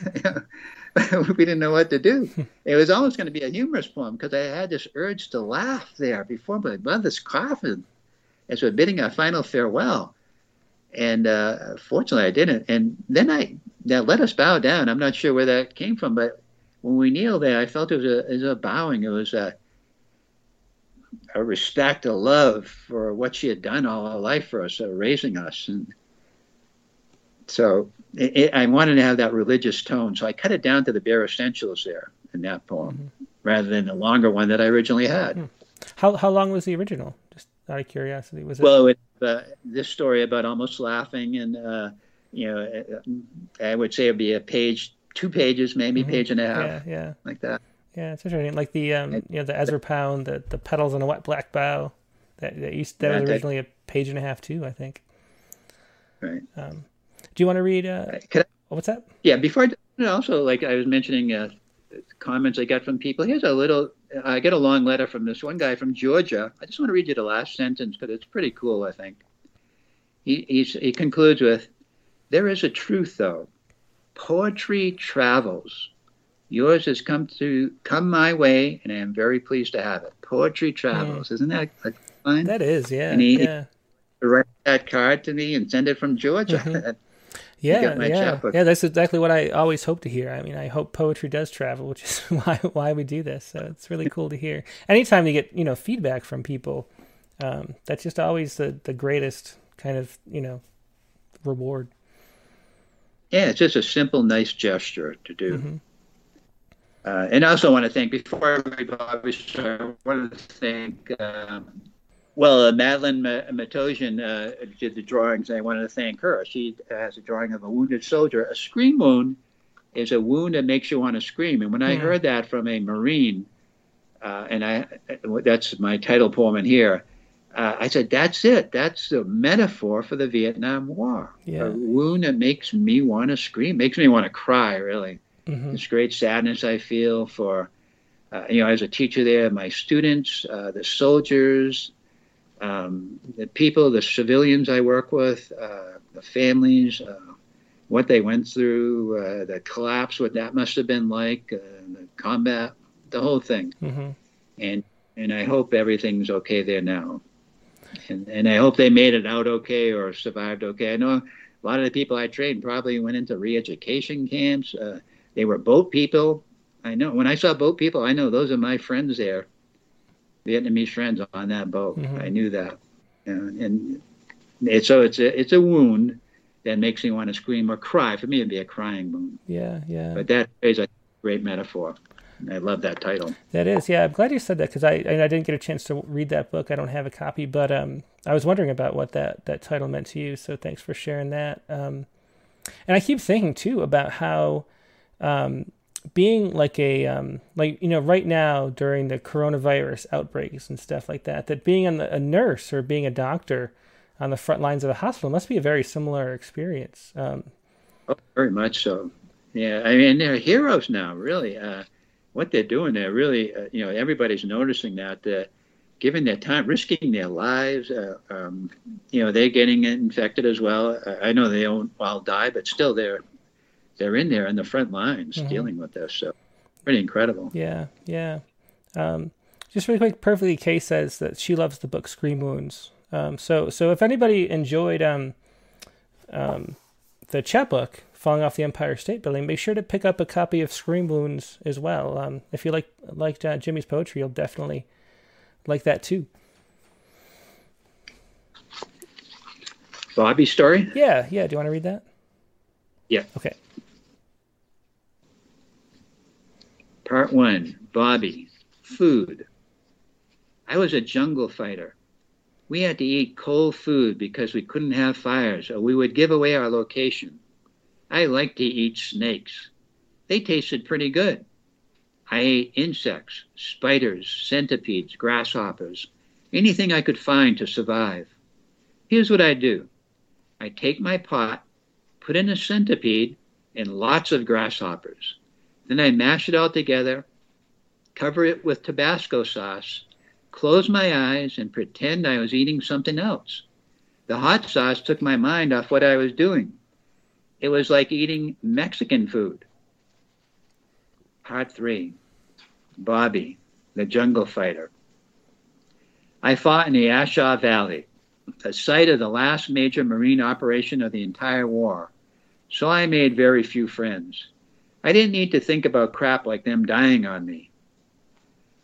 [SPEAKER 3] we didn't know what to do. It was almost going to be a humorous poem because I had this urge to laugh there before my mother's coffin as we're bidding our final farewell. And uh, fortunately, I didn't. And then I that let us bow down. I'm not sure where that came from, but when we kneeled there, I felt it was a, it was a bowing. It was a, a respect, a love for what she had done all her life for us, uh, raising us. And so it, it, I wanted to have that religious tone. So I cut it down to the bare essentials there in that poem, mm-hmm. rather than the longer one that I originally had. Hmm.
[SPEAKER 1] How how long was the original? Out of curiosity, was it?
[SPEAKER 3] Well, it, uh, this story about almost laughing, and uh, you know, I would say it'd be a page, two pages, maybe mm-hmm. page and a half,
[SPEAKER 1] yeah, yeah,
[SPEAKER 3] like that.
[SPEAKER 1] Yeah, it's interesting. Like the um, you know, the Ezra Pound, the the petals on a wet black bough. That that, used, that yeah, was originally that, a page and a half too, I think.
[SPEAKER 3] Right. Um,
[SPEAKER 1] do you want to read? Uh, I, oh, what's that?
[SPEAKER 3] Yeah, before I, also like I was mentioning uh, comments I got from people. Here's a little I get a long letter from this one guy from Georgia. I just want to read you the last sentence because it's pretty cool, I think. He, he concludes with There is a truth, though. Poetry travels. Yours has come to come my way, and I am very pleased to have it. Poetry travels. Mm. Isn't that fun?
[SPEAKER 1] That is, yeah. He, yeah.
[SPEAKER 3] write that card to me and send it from Georgia. Mm-hmm.
[SPEAKER 1] yeah, yeah, yeah. That's exactly what I always hope to hear. I mean, I hope poetry does travel, which is why why we do this. So it's really cool to hear. Anytime you get you know feedback from people, um, that's just always the the greatest kind of you know reward.
[SPEAKER 3] Yeah, it's just a simple, nice gesture to do. Mm-hmm. Uh, and I also want to thank, before I start, I want to thank, um, well, uh, Madeline Matosian uh, did the drawings. I wanted to thank her. She has a drawing of a wounded soldier. A scream wound is a wound that makes you want to scream. And when I heard that from a Marine, uh, and I that's my title poem in here, uh, I said, that's it. That's the metaphor for the Vietnam War. Yeah. A wound that makes me want to scream, makes me want to cry, really. Mm-hmm. This great sadness I feel for, uh, you know, as a teacher there, my students, uh, the soldiers, um, the people, the civilians I work with, uh, the families, uh, what they went through, uh, the collapse, what that must have been like, uh, the combat, the whole thing. Mm-hmm. And and I hope everything's okay there now. And, and I hope they made it out okay or survived okay. I know a lot of the people I trained probably went into re-education camps. Uh, they were boat people. I know when I saw boat people, I know those are my friends there, Vietnamese friends on that boat. Mm-hmm. I knew that, and it, so it's a it's a wound that makes me want to scream or cry. For me, it'd be a crying wound.
[SPEAKER 1] Yeah, yeah.
[SPEAKER 3] But that is a great metaphor. I love that title.
[SPEAKER 1] That is, yeah. I'm glad you said that because I I didn't get a chance to read that book. I don't have a copy, but um, I was wondering about what that that title meant to you. So thanks for sharing that. Um, and I keep thinking too about how um, being like a um, like you know right now during the coronavirus outbreaks and stuff like that, that being a nurse or being a doctor on the front lines of a hospital must be a very similar experience. Um,
[SPEAKER 3] oh, very much so. Yeah, I mean they're heroes now, really. Uh, what they're doing there, really, uh, you know, everybody's noticing that. Uh, giving their time, risking their lives. Uh, um, you know, they're getting infected as well. I know they won't all die, but still, they're they're in there in the front lines mm-hmm. dealing with this. So pretty incredible.
[SPEAKER 1] Yeah, yeah. Um, just really quick, Perfectly K says that she loves the book Scream Wounds. Um, so so if anybody enjoyed um, um, the chapbook Falling Off the Empire State Building, make sure to pick up a copy of Scream Wounds as well. Um, if you like liked uh, Jimmy's poetry, you'll definitely like that too.
[SPEAKER 3] Bobby's story?
[SPEAKER 1] Yeah, yeah. Do you want to read that?
[SPEAKER 3] Yeah.
[SPEAKER 1] Okay.
[SPEAKER 3] Part one Bobby, food. I was a jungle fighter. We had to eat cold food because we couldn't have fires or we would give away our location. I liked to eat snakes. They tasted pretty good. I ate insects, spiders, centipedes, grasshoppers, anything I could find to survive. Here's what I do I take my pot, put in a centipede, and lots of grasshoppers. Then I mash it all together, cover it with Tabasco sauce, close my eyes, and pretend I was eating something else. The hot sauce took my mind off what I was doing. It was like eating Mexican food. Part three Bobby, the jungle fighter. I fought in the A Shau Valley, the site of the last major Marine operation of the entire war, so I made very few friends. I didn't need to think about crap like them dying on me.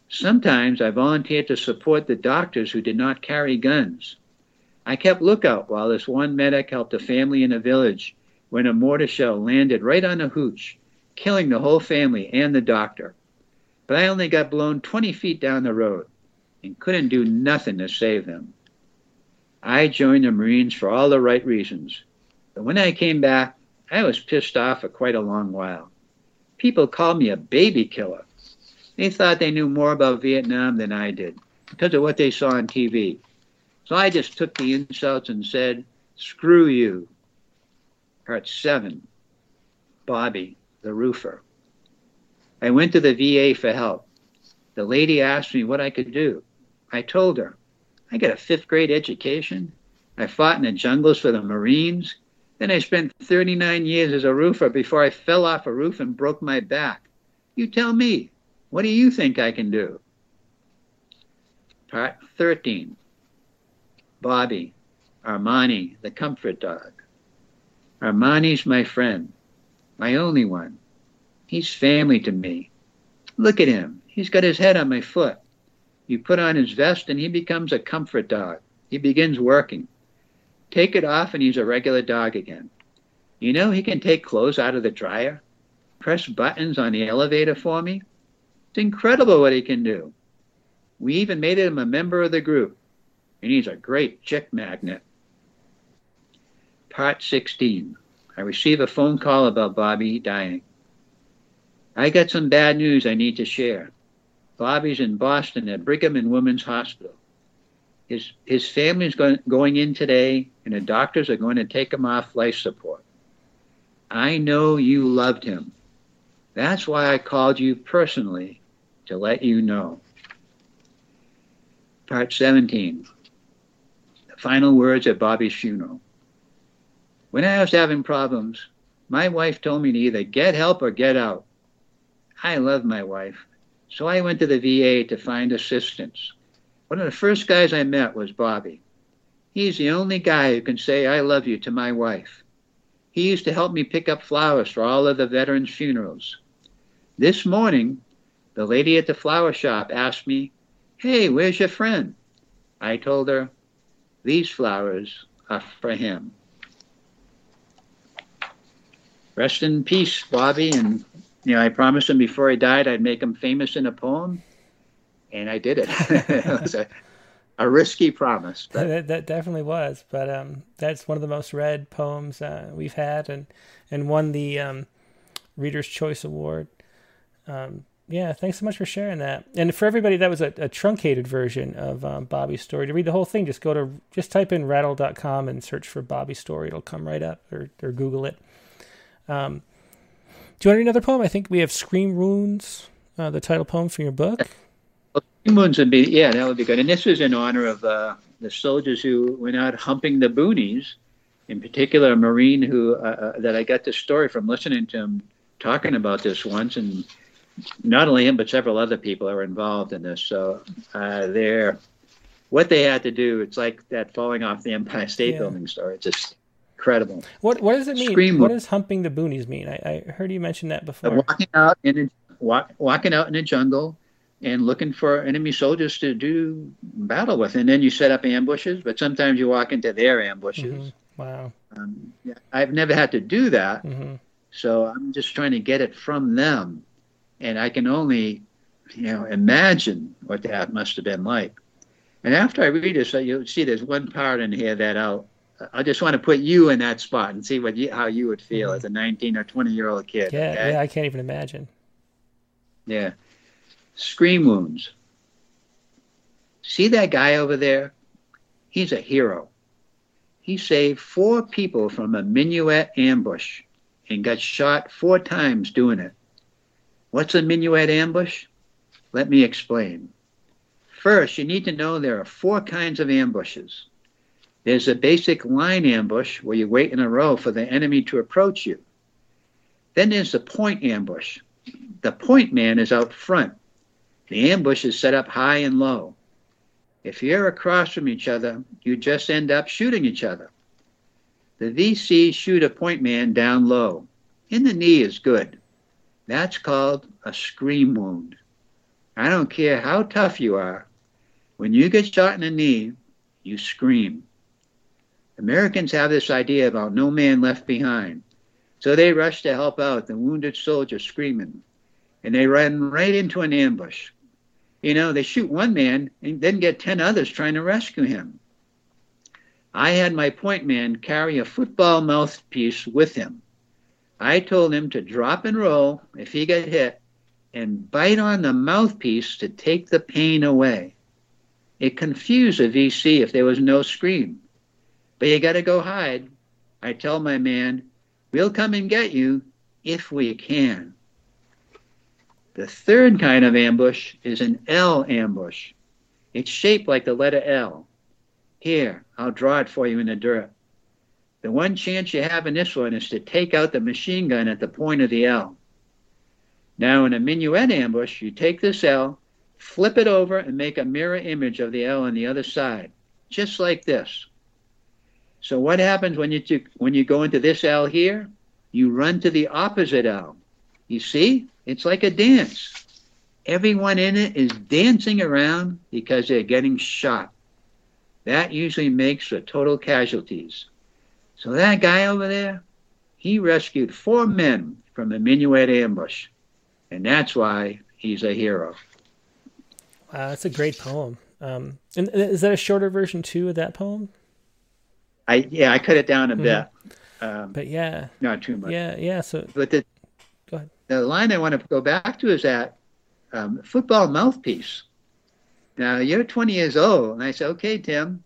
[SPEAKER 3] Sometimes I volunteered to support the doctors who did not carry guns. I kept lookout while this one medic helped a family in a village when a mortar shell landed right on a hooch, killing the whole family and the doctor. But I only got blown 20 feet down the road and couldn't do nothing to save them. I joined the Marines for all the right reasons. But when I came back, I was pissed off for quite a long while. People called me a baby killer. They thought they knew more about Vietnam than I did because of what they saw on TV. So I just took the insults and said, screw you. Part seven, Bobby, the roofer. I went to the VA for help. The lady asked me what I could do. I told her, I got a fifth grade education. I fought in the jungles for the Marines. Then I spent 39 years as a roofer before I fell off a roof and broke my back. You tell me, what do you think I can do? Part 13. Bobby, Armani, the comfort dog. Armani's my friend, my only one. He's family to me. Look at him. He's got his head on my foot. You put on his vest and he becomes a comfort dog. He begins working. Take it off and he's a regular dog again. You know, he can take clothes out of the dryer, press buttons on the elevator for me. It's incredible what he can do. We even made him a member of the group, and he's a great chick magnet. Part 16. I receive a phone call about Bobby dying. I got some bad news I need to share. Bobby's in Boston at Brigham and Women's Hospital. His, his family's going, going in today, and the doctors are going to take him off life support. I know you loved him. That's why I called you personally to let you know. Part 17. The final words at Bobby's funeral. When I was having problems, my wife told me to either get help or get out. I love my wife, so I went to the VA to find assistance. One of the first guys I met was Bobby. He's the only guy who can say I love you to my wife. He used to help me pick up flowers for all of the veterans' funerals. This morning, the lady at the flower shop asked me, Hey, where's your friend? I told her, These flowers are for him. Rest in peace, Bobby. And, you know, I promised him before he died I'd make him famous in a poem, and I did it. it was a, a risky promise.
[SPEAKER 1] But. That, that definitely was. But um, that's one of the most read poems uh, we've had and, and won the um, Reader's Choice Award. Um, yeah, thanks so much for sharing that. And for everybody, that was a, a truncated version of um, Bobby's story. To read the whole thing, just go to just type in rattle.com and search for Bobby's story. It'll come right up, or, or Google it. Um, do you want another poem? I think we have Scream Wounds, uh, the title poem for your book.
[SPEAKER 3] Wounds would be yeah, that would be good. And this is in honor of uh, the soldiers who went out humping the boonies. In particular, a Marine who uh, uh that I got this story from listening to him talking about this once and not only him but several other people are involved in this. So uh, they're what they had to do. It's like that falling off the Empire State yeah. Building story. It's just incredible.
[SPEAKER 1] What what does it mean? Scream what does humping the boonies mean? I, I heard you mention that before.
[SPEAKER 3] Walking out in a, walk, walking out in a jungle and looking for enemy soldiers to do battle with, and then you set up ambushes. But sometimes you walk into their ambushes.
[SPEAKER 1] Mm-hmm. Wow.
[SPEAKER 3] Um, yeah, I've never had to do that, mm-hmm. so I'm just trying to get it from them and I can only, you know, imagine what that must have been like. And after I read this, you'll see there's one part in here that I'll, I just want to put you in that spot and see what you, how you would feel mm-hmm. as a 19 or 20 year old kid.
[SPEAKER 1] Yeah, okay? yeah, I can't even imagine.
[SPEAKER 3] Yeah, scream wounds. See that guy over there? He's a hero. He saved four people from a minuet ambush and got shot four times doing it. What's a minuet ambush? Let me explain. First, you need to know there are four kinds of ambushes. There's a basic line ambush where you wait in a row for the enemy to approach you. Then there's the point ambush. The point man is out front. The ambush is set up high and low. If you're across from each other, you just end up shooting each other. The VCs shoot a point man down low. In the knee is good. That's called a scream wound. I don't care how tough you are. When you get shot in the knee, you scream. Americans have this idea about no man left behind. So they rush to help out the wounded soldier screaming. And they run right into an ambush. You know, they shoot one man and then get 10 others trying to rescue him. I had my point man carry a football mouthpiece with him. I told him to drop and roll if he got hit and bite on the mouthpiece to take the pain away. It confused a VC if there was no scream. But you got to go hide. I tell my man, we'll come and get you if we can. The third kind of ambush is an L ambush. It's shaped like the letter L. Here, I'll draw it for you in the dirt. The one chance you have in this one is to take out the machine gun at the point of the L. Now, in a minuet ambush, you take this L, flip it over, and make a mirror image of the L on the other side, just like this. So what happens when you when you go into this L here? You run to the opposite L. You see? It's like a dance. Everyone in it is dancing around because they're getting shot. That usually makes the total casualties. So that guy over there, he rescued four men from a minuet ambush. And that's why he's a hero.
[SPEAKER 1] Wow, that's a great poem. Um, and is that a shorter version too of that poem?
[SPEAKER 3] I yeah, I cut it down a mm-hmm. bit. Um,
[SPEAKER 1] but yeah,
[SPEAKER 3] not too much.
[SPEAKER 1] Yeah, yeah. So,
[SPEAKER 3] but the. The line I want to go back to is that um, football mouthpiece. Now you're 20 years old, and I say, okay, Tim,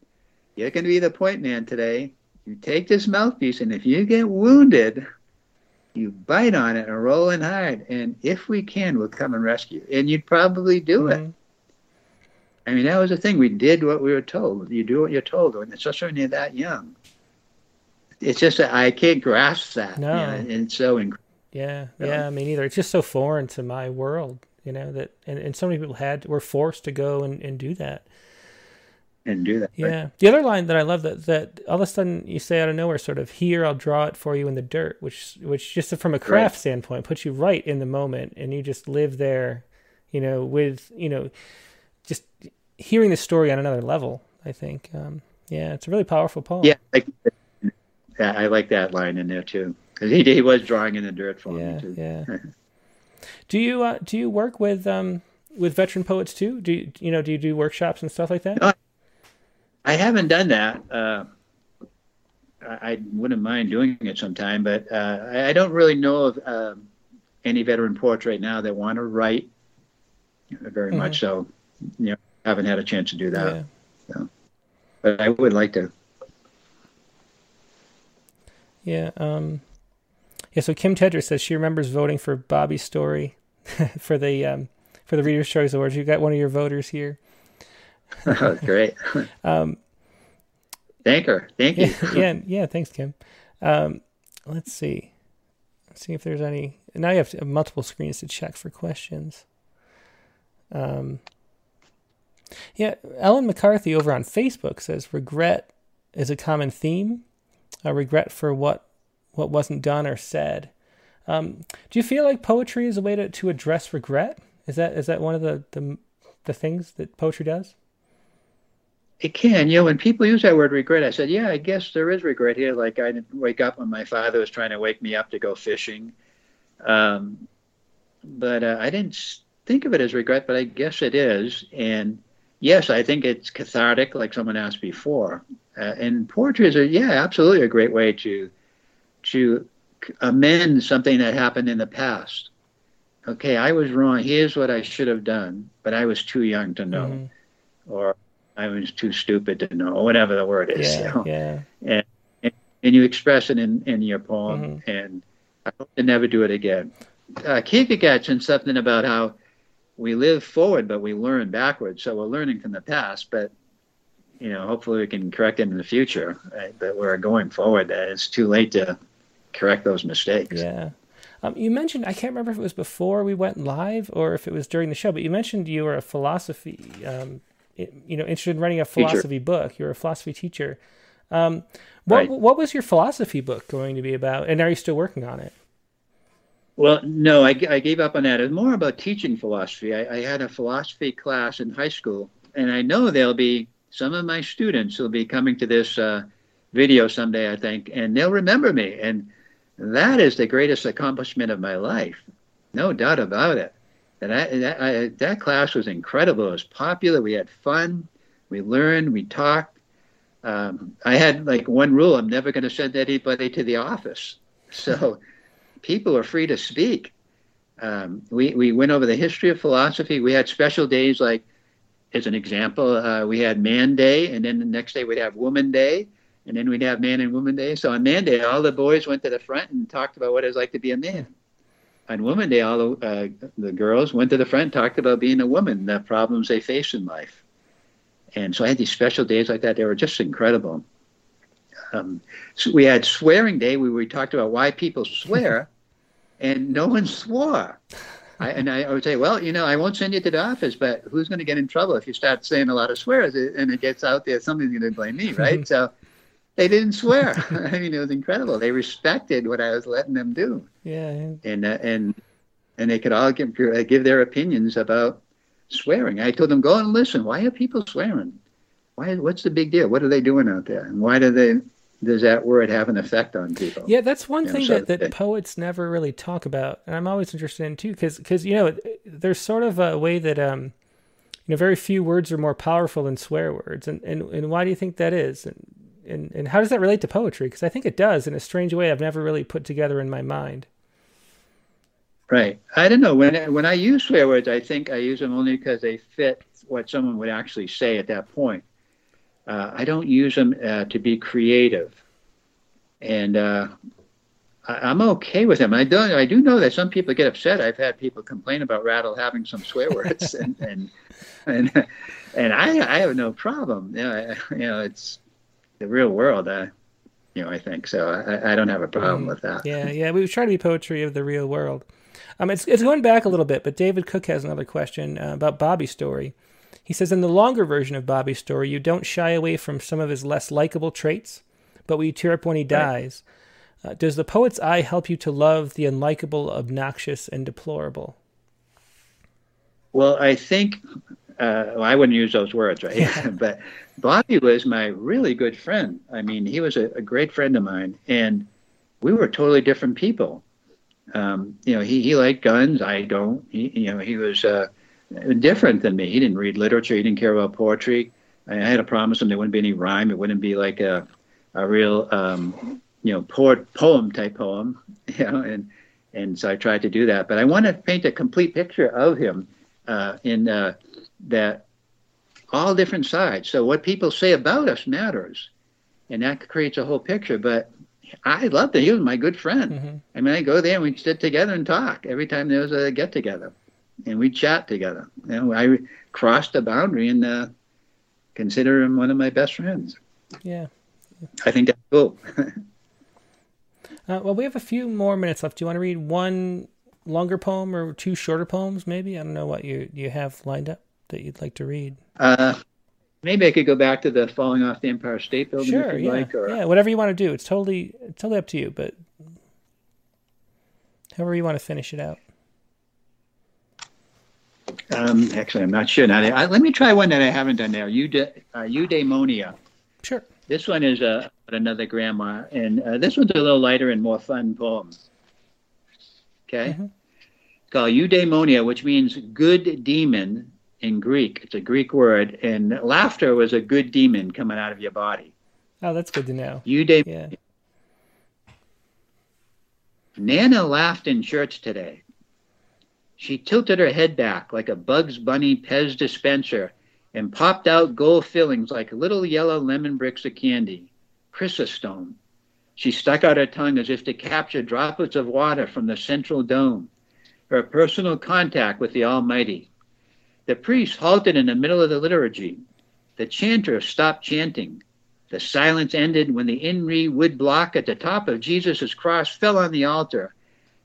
[SPEAKER 3] you're going to be the point man today. You take this mouthpiece, and if you get wounded, you bite on it and roll in hard. And if we can, we'll come and rescue. And you'd probably do mm-hmm. it. I mean, that was the thing. We did what we were told. You do what you're told, and especially when you're that young. It's just that I can't grasp that.
[SPEAKER 1] No, you
[SPEAKER 3] know, and it's so incredible.
[SPEAKER 1] Yeah, yeah. I mean, either it's just so foreign to my world, you know, that and, and so many people had were forced to go and, and do that.
[SPEAKER 3] And do that.
[SPEAKER 1] Yeah. Right? The other line that I love that that all of a sudden you say out of nowhere, sort of here I'll draw it for you in the dirt, which which just from a craft right. standpoint puts you right in the moment, and you just live there, you know, with you know, just hearing the story on another level. I think. Um, yeah, it's a really powerful poem.
[SPEAKER 3] Yeah, I, I like that line in there too because he he was drawing in the dirt for
[SPEAKER 1] yeah,
[SPEAKER 3] me too.
[SPEAKER 1] Yeah. do you uh, do you work with um with veteran poets too? Do you you know do you do workshops and stuff like that? No,
[SPEAKER 3] I haven't done that. Uh, I, I, wouldn't mind doing it sometime, but uh, I, I, don't really know of um, any veteran poets right now that want to write very mm-hmm. much. So, you know, haven't had a chance to do that. Yeah. So, but I would like to.
[SPEAKER 1] Yeah. Um, yeah. So Kim Tedra says she remembers voting for Bobby Story for the um, for the Reader's Choice Awards. You got one of your voters here.
[SPEAKER 3] oh, great. um, Thank her. Thank you.
[SPEAKER 1] yeah, yeah, yeah. Thanks, Kim. Um, let's see. Let's see if there's any. Now you have multiple screens to check for questions. Um, yeah, Ellen McCarthy over on Facebook says regret is a common theme. A regret for what what wasn't done or said. Um, do you feel like poetry is a way to, to address regret? Is that is that one of the, the the things that poetry does?
[SPEAKER 3] It can, you know, when people use that word regret, I said, yeah, I guess there is regret here. Like I didn't wake up when my father was trying to wake me up to go fishing, um, but uh, I didn't think of it as regret, but I guess it is. And yes, I think it's cathartic, like someone asked before. Uh, and poetry is a yeah, absolutely a great way to to amend something that happened in the past. Okay, I was wrong. Here's what I should have done, but I was too young to know, mm-hmm. or I was too stupid to know, or whatever the word is.
[SPEAKER 1] Yeah, you know? yeah.
[SPEAKER 3] And, and, and you express it in in your poem, mm-hmm. and I hope to never do it again. Uh, Kierkegaard said something about how we live forward, but we learn backwards. So we're learning from the past, but you know, hopefully we can correct it in the future. Right? But we're going forward. That it's too late to correct those mistakes.
[SPEAKER 1] Yeah. Um, you mentioned I can't remember if it was before we went live or if it was during the show, but you mentioned you were a philosophy, um, you know, interested in writing a philosophy teacher. book. You're a philosophy teacher. Um, what right. what was your philosophy book going to be about, and are you still working on it?
[SPEAKER 3] Well, no, I, I gave up on that. It's more about teaching philosophy. I, I had a philosophy class in high school, and I know there'll be some of my students will be coming to this uh, video someday, I think, and they'll remember me. And that is the greatest accomplishment of my life, no doubt about it. And I, that, I, that class was incredible. It was popular. We had fun. We learned. We talked. Um, I had like one rule: I'm never going to send anybody to the office. So people are free to speak. Um, we, we went over the history of philosophy. We had special days like, as an example, uh, we had Man Day, and then the next day we'd have Woman Day, and then we'd have Man and Woman Day. So on Man Day, all the boys went to the front and talked about what it was like to be a man. On Woman Day, all the, uh, the girls went to the front and talked about being a woman, the problems they face in life. And so I had these special days like that. They were just incredible. Um, so we had Swearing Day, where we talked about why people swear and no one swore. I, and I, would say, well, you know, I won't send you to the office, but who's going to get in trouble if you start saying a lot of swears and it gets out there? Somebody's going to blame me, right? so they didn't swear. I mean, it was incredible. They respected what I was letting them do.
[SPEAKER 1] Yeah.
[SPEAKER 3] And uh, and and they could all give give their opinions about swearing. I told them, go and listen. Why are people swearing? Why? What's the big deal? What are they doing out there? And why do they? Does that word have an effect on people?
[SPEAKER 1] Yeah, that's one you thing know, so that, that poets never really talk about, and I'm always interested in too, because because you know there's sort of a way that um you know very few words are more powerful than swear words, and and, and why do you think that is? And and, and how does that relate to poetry? Because I think it does in a strange way I've never really put together in my mind.
[SPEAKER 3] Right. I don't know when when I use swear words, I think I use them only because they fit what someone would actually say at that point. Uh, I don't use them uh, to be creative, and uh, I, am okay with them. I don't. I do know that some people get upset. I've had people complain about Rattle having some swear words, and and and, and I, I have no problem. You know, I, you know, it's the real world. Uh, you know, I think so. I, I don't have a problem mm, with that.
[SPEAKER 1] Yeah, yeah. We try to be poetry of the real world. Um, it's it's going back a little bit, but David Cook has another question uh, about Bobby's story. He says in the longer version of Bobby's story, you don't shy away from some of his less likable traits, but we tear up when he dies. Right. Uh, does the poet's eye help you to love the unlikable, obnoxious, and deplorable?
[SPEAKER 3] Well, I think uh, well, I wouldn't use those words, right? Yeah. but Bobby was my really good friend. I mean, he was a, a great friend of mine, and we were totally different people um, you know, he, he liked guns. I don't. He, you know, he was uh, different than me. He didn't read literature. He didn't care about poetry. I had to promise him there wouldn't be any rhyme. It wouldn't be like a, a real, um, you know, poet, poem type poem. You know, and and so I tried to do that. But I want to paint a complete picture of him uh, in uh, that all different sides. So what people say about us matters, and that creates a whole picture. But I loved it. He was my good friend. Mm-hmm. I mean, I go there and we'd sit together and talk every time there was a get together, and we'd chat together. You know, I crossed the boundary and uh, consider him one of my best friends.
[SPEAKER 1] Yeah,
[SPEAKER 3] I think that's cool.
[SPEAKER 1] uh, well, we have a few more minutes left. Do you want to read one longer poem or two shorter poems? Maybe I don't know what you you have lined up that you'd like to read.
[SPEAKER 3] Uh, maybe I could go back to the falling off the Empire State Building
[SPEAKER 1] sure,
[SPEAKER 3] if
[SPEAKER 1] you
[SPEAKER 3] yeah. like. Or...
[SPEAKER 1] Yeah, whatever you want to do. It's totally it's totally up to you, but however you want to finish it out.
[SPEAKER 3] Um, actually, I'm not sure. Now, I, let me try one that I haven't done now. Eude- uh, Eudaimonia.
[SPEAKER 1] Sure.
[SPEAKER 3] This one is uh, another grandma, and uh, this one's a little lighter and more fun poem. Okay. Mm-hmm. It's called Eudaimonia, which means good demon in Greek. It's a Greek word, and laughter was a good demon coming out of your body.
[SPEAKER 1] Oh, that's good to know.
[SPEAKER 3] Eudaimonia. Yeah. Nana laughed in church today. She tilted her head back like a Bugs Bunny Pez dispenser and popped out gold fillings like little yellow lemon bricks of candy. Chrysostome. She stuck out her tongue as if to capture droplets of water from the central dome, her personal contact with the Almighty. The priest halted in the middle of the liturgy. The chanter stopped chanting. The silence ended when the Inri wood block at the top of Jesus' cross fell on the altar.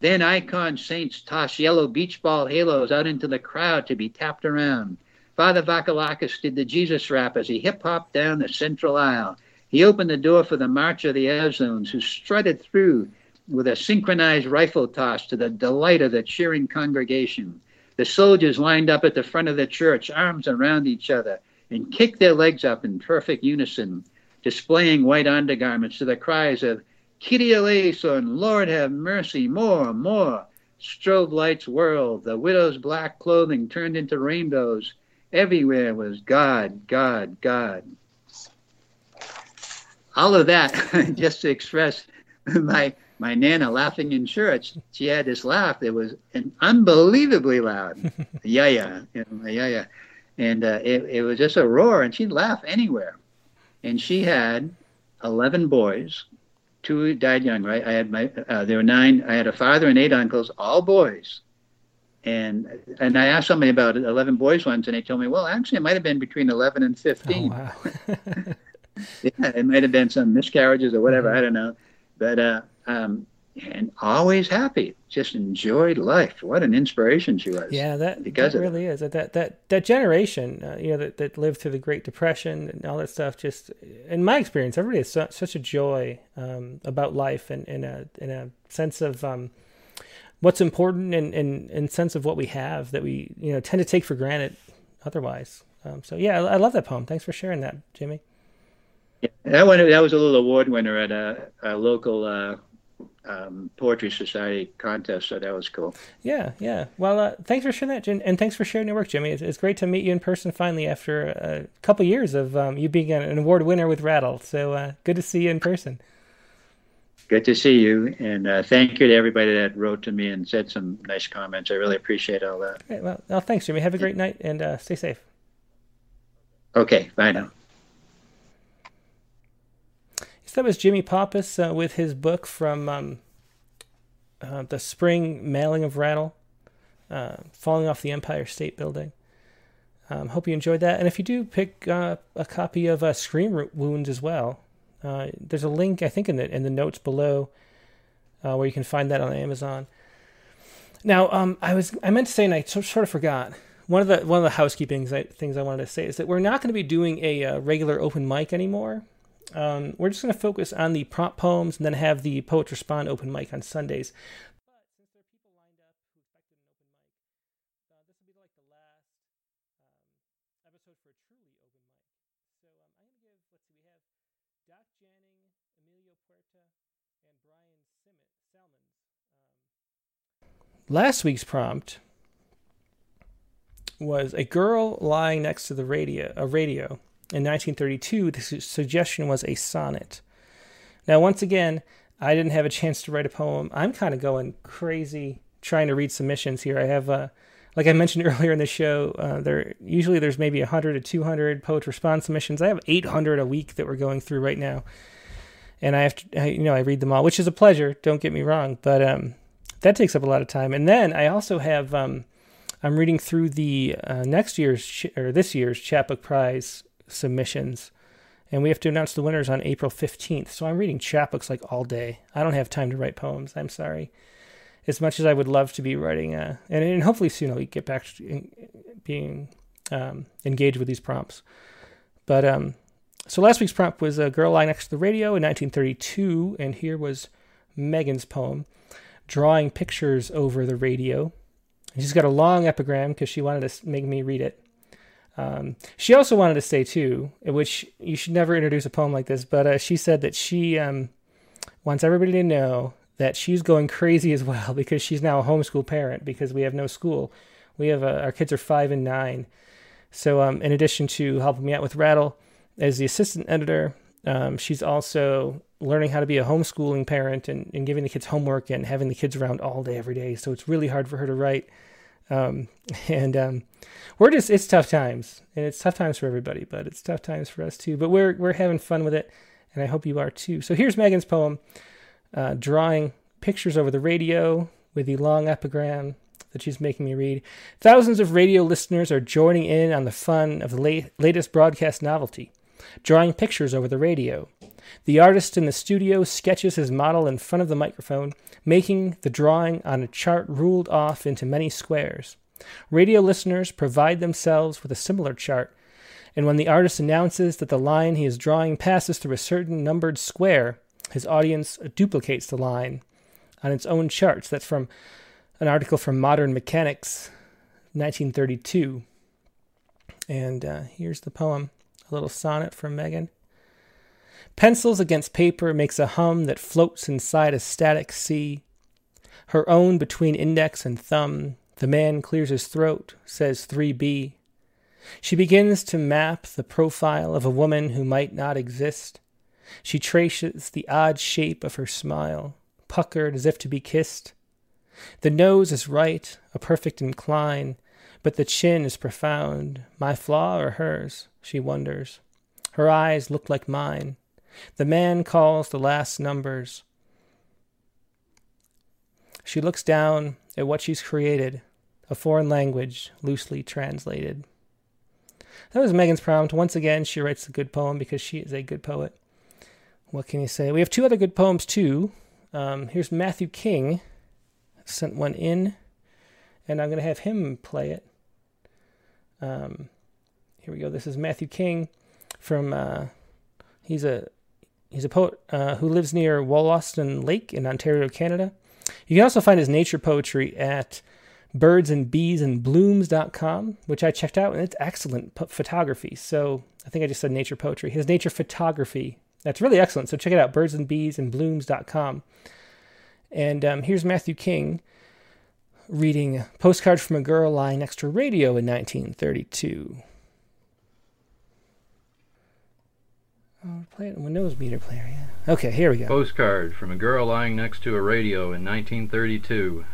[SPEAKER 3] Then icon saints tossed yellow beach ball halos out into the crowd to be tapped around. Father Vakalakis did the Jesus rap as he hip hopped down the central aisle. He opened the door for the March of the Evzones, who strutted through with a synchronized rifle toss to the delight of the cheering congregation. The soldiers lined up at the front of the church, arms around each other, and kicked their legs up in perfect unison, displaying white undergarments to the cries of Kyrie eleison, Lord have mercy, more, more. Strobe lights whirled, the widow's black clothing turned into rainbows. Everywhere was God, God, God. All of that just to express my my nana laughing in church. She had this laugh that was unbelievably loud. yeah, yeah, yeah, yeah. And uh, it, it was just a roar, and she'd laugh anywhere. And she had 11 boys. Two died young, right? I had my, uh, there were nine. I had a father and eight uncles, all boys. And and I asked somebody about 11 boys once, and they told me, well, actually, it might have been between 11 and 15. Oh, wow. yeah, it might have been some miscarriages or whatever. Mm-hmm. I don't know. But uh, um, and always happy. Just enjoyed life. What an inspiration she was.
[SPEAKER 1] Yeah, that because that really is that that that, that generation, uh, you know, that, that lived through the Great Depression and all that stuff. Just in my experience, everybody has su- such a joy um, about life and in a in a sense of um, what's important and and, and sense of what we have that we you know tend to take for granted otherwise. Um, so yeah, I, I, love that poem. Thanks for sharing that, Jimmy.
[SPEAKER 3] Yeah, that one that was a little award winner at a, a local uh, um, poetry society contest, so that was cool.
[SPEAKER 1] Yeah, yeah. Well, uh, thanks for sharing that, Jim, and thanks for sharing your work, Jimmy. It's, it's, great to meet you in person finally after a couple years of um, you being an award winner with Rattle. So uh, good to see you in person.
[SPEAKER 3] Good to see you, and uh, thank you to everybody that wrote to me and said some nice comments. I really appreciate all that.
[SPEAKER 1] Great. Well, well, thanks, Jimmy. Have a great night and uh, stay safe.
[SPEAKER 3] Okay, bye now.
[SPEAKER 1] So that was Jimmy Pappas uh, with his book from um, uh, the spring mailing of Rattle, uh, falling off the Empire State Building. Um, hope you enjoyed that. And if you do pick uh, a copy of uh, Scream Wounds as well, uh, there's a link I think in the in the notes below where you can find that on Amazon. Now, um, I was I meant to say, and I sort of forgot. One of the one of the housekeeping things I wanted to say is that we're not going to be doing a regular open mic anymore. Um, we're just going to focus on the prompt poems and then have the Poets Respond open mic on Sundays. Last week's prompt was a girl lying next to the radio, a radio in 1932, the su- suggestion was a sonnet. Now, once again, I didn't have a chance to write a poem. I'm kind of going crazy trying to read submissions here. I have, uh, like I mentioned earlier in the show, uh, there usually there's maybe 100 to 200 Poets Respond submissions. I have 800 a week that we're going through right now, and I have to, I, you know, I read them all, which is a pleasure. Don't get me wrong, but um, that takes up a lot of time. And then I also have, um, I'm reading through the uh, next year's ch- or this year's Chapbook Prize submissions. And we have to announce the winners on April 15th. So I'm reading chapbooks like all day. I don't have time to write poems. I'm sorry. As much as I would love to be writing, uh, and, and hopefully soon I'll get back to being um, engaged with these prompts. But um, so last week's prompt was a girl lying next to the radio in 1932, and here was Megan's poem, drawing pictures over the radio. And she's got a long epigram because she wanted to make me read it. Um, she also wanted to say too, which you should never introduce a poem like this, but uh, she said that she um, wants everybody to know that she's going crazy as well because she's now a homeschool parent because we have no school. We have uh, our kids are five and nine. So um, in addition to helping me out with Rattle as the assistant editor, um, she's also learning how to be a homeschooling parent and, and giving the kids homework and having the kids around all day every day. So it's really hard for her to write. Um, and um, we're just it's tough times, and it's tough times for everybody, but it's tough times for us too. But we're we're having fun with it, and I hope you are too. So here's Megan's poem, uh, drawing pictures over the radio with the long epigram that she's making me read. Thousands of radio listeners are joining in on the fun of the late, latest broadcast novelty, drawing pictures over the radio. The artist in the studio sketches his model in front of the microphone, making the drawing on a chart ruled off into many squares. Radio listeners provide themselves with a similar chart, and when the artist announces that the line he is drawing passes through a certain numbered square, his audience duplicates the line on its own charts. That's from an article from Modern Mechanix, 1932. And uh, here's the poem, a little sonnet from Megan. Pencils against paper makes a hum that floats inside a static sea. Her own between index and thumb, the man clears his throat, says 3B. She begins to map the profile of a woman who might not exist. She traces the odd shape of her smile, puckered as if to be kissed. The nose is right, a perfect incline, but the chin is profound. My flaw or hers? She wonders. Her eyes look like mine. The man calls the last numbers. She looks down at what she's created, a foreign language loosely translated. That was Megan's prompt. Once again, she writes a good poem because she is a good poet. What can you say? We have two other good poems too. Um, here's Matthew King, sent one in, and I'm going to have him play it. Um, here we go. This is Matthew King from. Uh, he's a he's a poet uh, who lives near Wollaston Lake in Ontario, Canada. You can also find his nature poetry at birdsandbeesandblooms.com, which I checked out, and it's excellent photography. So I think I just said nature poetry. His nature photography, that's really excellent. So check it out, birdsandbeesandblooms.com. And um, here's Matthew King reading Postcard from a Girl Lying Next to Radio in 1932. Oh, play it in Windows Media Player, yeah. Okay, here we go.
[SPEAKER 4] Postcard from a girl lying next to a radio in 1932.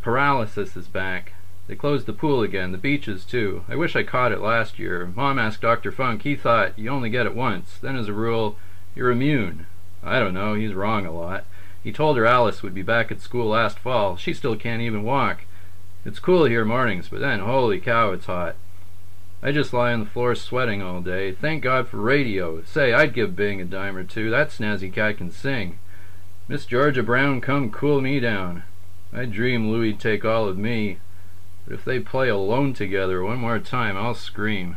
[SPEAKER 4] Paralysis is back. They closed the pool again, the beaches too. I wish I caught it last year. Mom asked Dr. Funk. He thought you only get it once. Then, as a rule, you're immune. I don't know. He's wrong a lot. He told her Alice would be back at school last fall. She still can't even walk. It's cool here mornings, but then, holy cow, it's hot. I just lie on the floor sweating all day. Thank God for radio. Say, I'd give Bing a dime or two. That snazzy cat can sing. Miss Georgia Brown, come cool me down. I dream Louie'd take all of me. But if they play alone together one more time, I'll scream.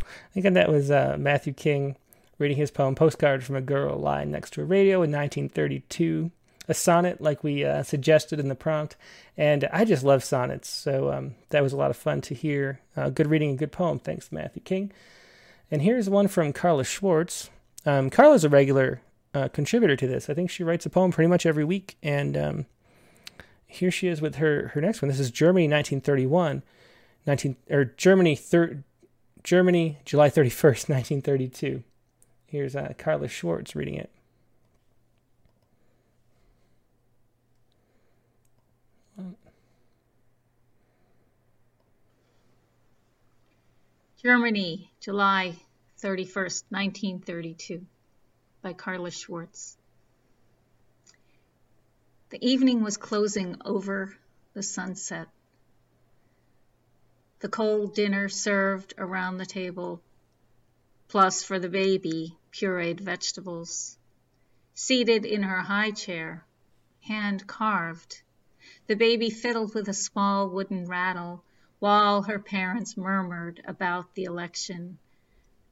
[SPEAKER 1] I think that was uh, Matthew King reading his poem Postcard from a Girl Lying Next to a Radio in 1932 a sonnet like we uh, suggested in the prompt. And I just love sonnets. So um, that was a lot of fun to hear. Uh, good reading and good poem. Thanks, Matthew King. And here's one from Carla Schwartz. Um, Carla's a regular uh, contributor to this. I think she writes a poem pretty much every week. And um, here she is with her, her next one. This is Germany 1931. 19, or Germany, thir- Germany, July 31st, 1932. Here's uh, Carla Schwartz reading it.
[SPEAKER 5] Germany, July 31st, 1932, by Carla Schwartz. The evening was closing over the sunset. The cold dinner served around the table, plus for the baby, pureed vegetables. Seated in her high chair, hand carved, the baby fiddled with a small wooden rattle while her parents murmured about the election,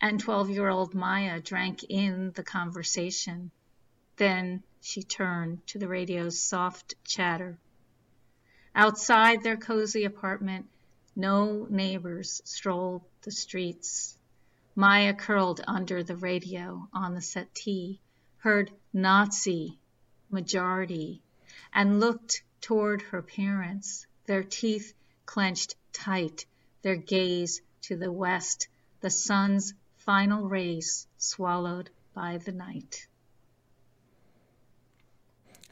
[SPEAKER 5] and 12 year old Maya drank in the conversation. Then she turned to the radio's soft chatter. Outside their cozy apartment, no neighbors strolled the streets. Maya curled under the radio on the settee, heard Nazi, majority, and looked toward her parents, their teeth clenched tight, their gaze to the west, the sun's final rays swallowed by the night.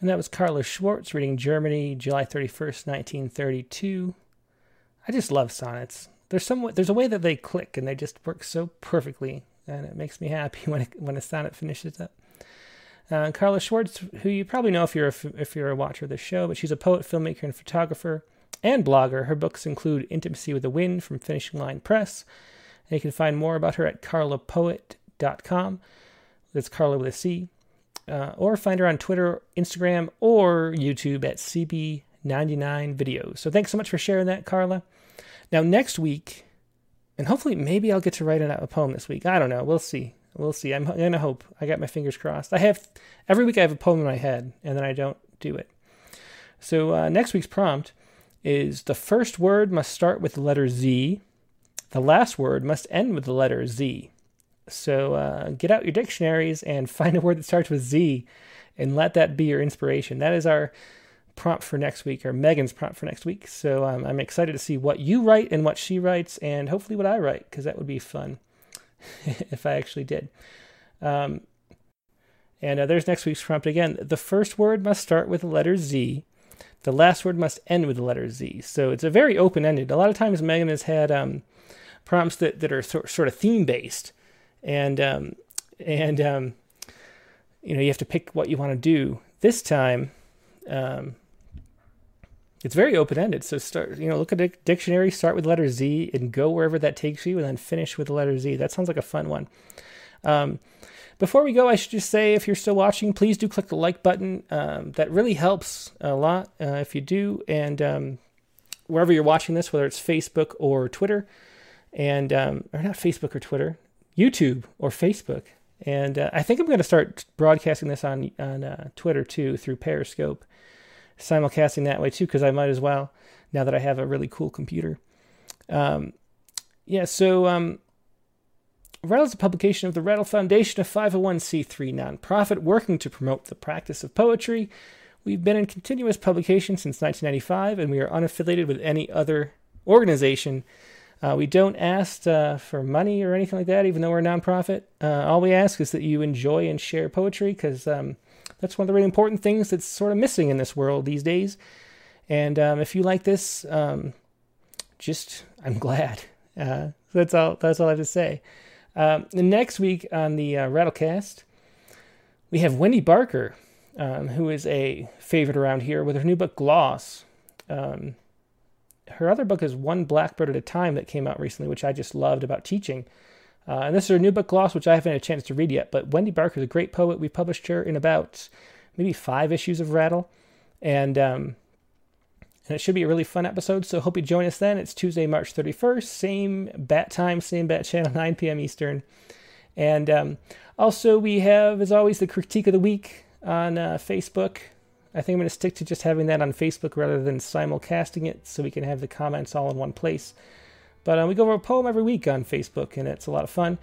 [SPEAKER 1] And that was Carla Schwartz reading Germany, July 31st, 1932. I just love sonnets. There's some there's a way that they click and they just work so perfectly, and it makes me happy when it, when a sonnet finishes up. Uh, Carla Schwartz, who you probably know if you're a, if you're a watcher of the show, but she's a poet, filmmaker, and photographer and blogger. Her books include Intimacy with the Wind from Finishing Line Press. And you can find more about her at carlapoet.com. That's Carla with a C. Uh, or find her on Twitter, Instagram, or YouTube at CB99 Videos. So thanks so much for sharing that, Carla. Now, next week, and hopefully maybe I'll get to write a poem this week. I don't know. We'll see. We'll see. I'm going to hope. I got my fingers crossed. I have, every week I have a poem in my head, and then I don't do it. So uh, next week's prompt is the first word must start with the letter Z. The last word must end with the letter Z. So uh, get out your dictionaries and find a word that starts with Z and let that be your inspiration. That is our prompt for next week, or Megan's prompt for next week. So um, I'm excited to see what you write and what she writes, and hopefully what I write, because that would be fun if I actually did. Um, and uh, there's next week's prompt again. The first word must start with the letter Z. The last word must end with the letter Z. So it's a very open ended. A lot of times Megan has had um, prompts that, that are sort, sort of theme based, and um, and um, you know you have to pick what you want to do. This time, um, it's very open ended. So start you know look at a dictionary, start with letter Z, and go wherever that takes you, and then finish with the letter Z. That sounds like a fun one. Before we go, I should just say if you're still watching, please do click the like button. Um, that really helps a lot uh, if you do. And um, wherever you're watching this, whether it's Facebook or Twitter, and um, or not Facebook or Twitter, YouTube or Facebook. And uh, I think I'm going to start broadcasting this on on uh, Twitter too through Periscope, simulcasting that way too because I might as well now that I have a really cool computer. Um, yeah, so um, Rattle is a publication of the Rattle Foundation, a 501c3 nonprofit working to promote the practice of poetry. We've been in continuous publication since 1995, and we are unaffiliated with any other organization. Uh, we don't ask uh, for money or anything like that, even though we're a nonprofit. Uh, all we ask is that you enjoy and share poetry, because um, that's one of the really important things that's sort of missing in this world these days. And um, if you like this, um, just I'm glad. Uh, that's all. That's all I have to say. Um, next week on the uh, Rattlecast, we have Wendy Barker, um, who is a favorite around here, with her new book Gloss. Um, her other book is One Blackbird at a Time that came out recently, which I just loved about teaching. Uh, and this is her new book Gloss, which I haven't had a chance to read yet. But Wendy Barker is a great poet. We published her in about maybe five issues of Rattle, and um, and it should be a really fun episode. So hope you join us then. It's Tuesday, March 31st, same bat time, same bat channel, 9 p.m. Eastern. And um, also, we have, as always, the critique of the week on uh, Facebook. I think I'm going to stick to just having that on Facebook rather than simulcasting it so we can have the comments all in one place. But uh, we go over a poem every week on Facebook, and it's a lot of fun.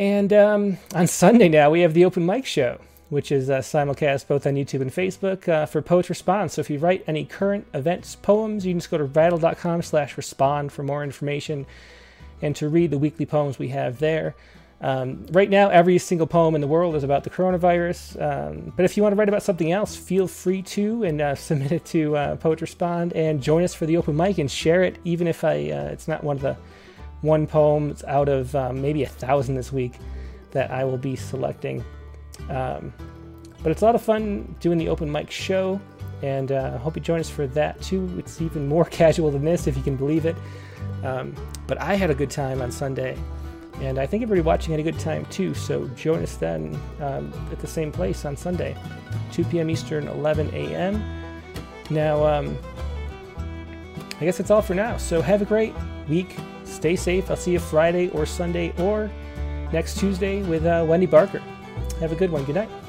[SPEAKER 1] And um, on Sunday now, we have the open mic show which is uh, simulcast both on YouTube and Facebook uh, for Poets Respond. So if you write any current events, poems, you can just go to rattle.com slash respond for more information and to read the weekly poems we have there. Um, right now, every single poem in the world is about the coronavirus. Um, but if you want to write about something else, feel free to and uh, submit it to uh, Poet Respond and join us for the open mic and share it, even if I uh, it's not one of the one poems out of um, maybe a thousand this week that I will be selecting. Um, but it's a lot of fun doing the open mic show, and uh, I hope you join us for that too. It's even more casual than this, if you can believe it. Um, but I had a good time on Sunday, and I think everybody watching had a good time too. So join us then um, at the same place on Sunday, 2 p.m. Eastern, 11 a.m. Now, um, I guess that's all for now. So have a great week. Stay safe. I'll see you Friday or Sunday or next Tuesday with uh, Wendy Barker. Have a good one. Good night.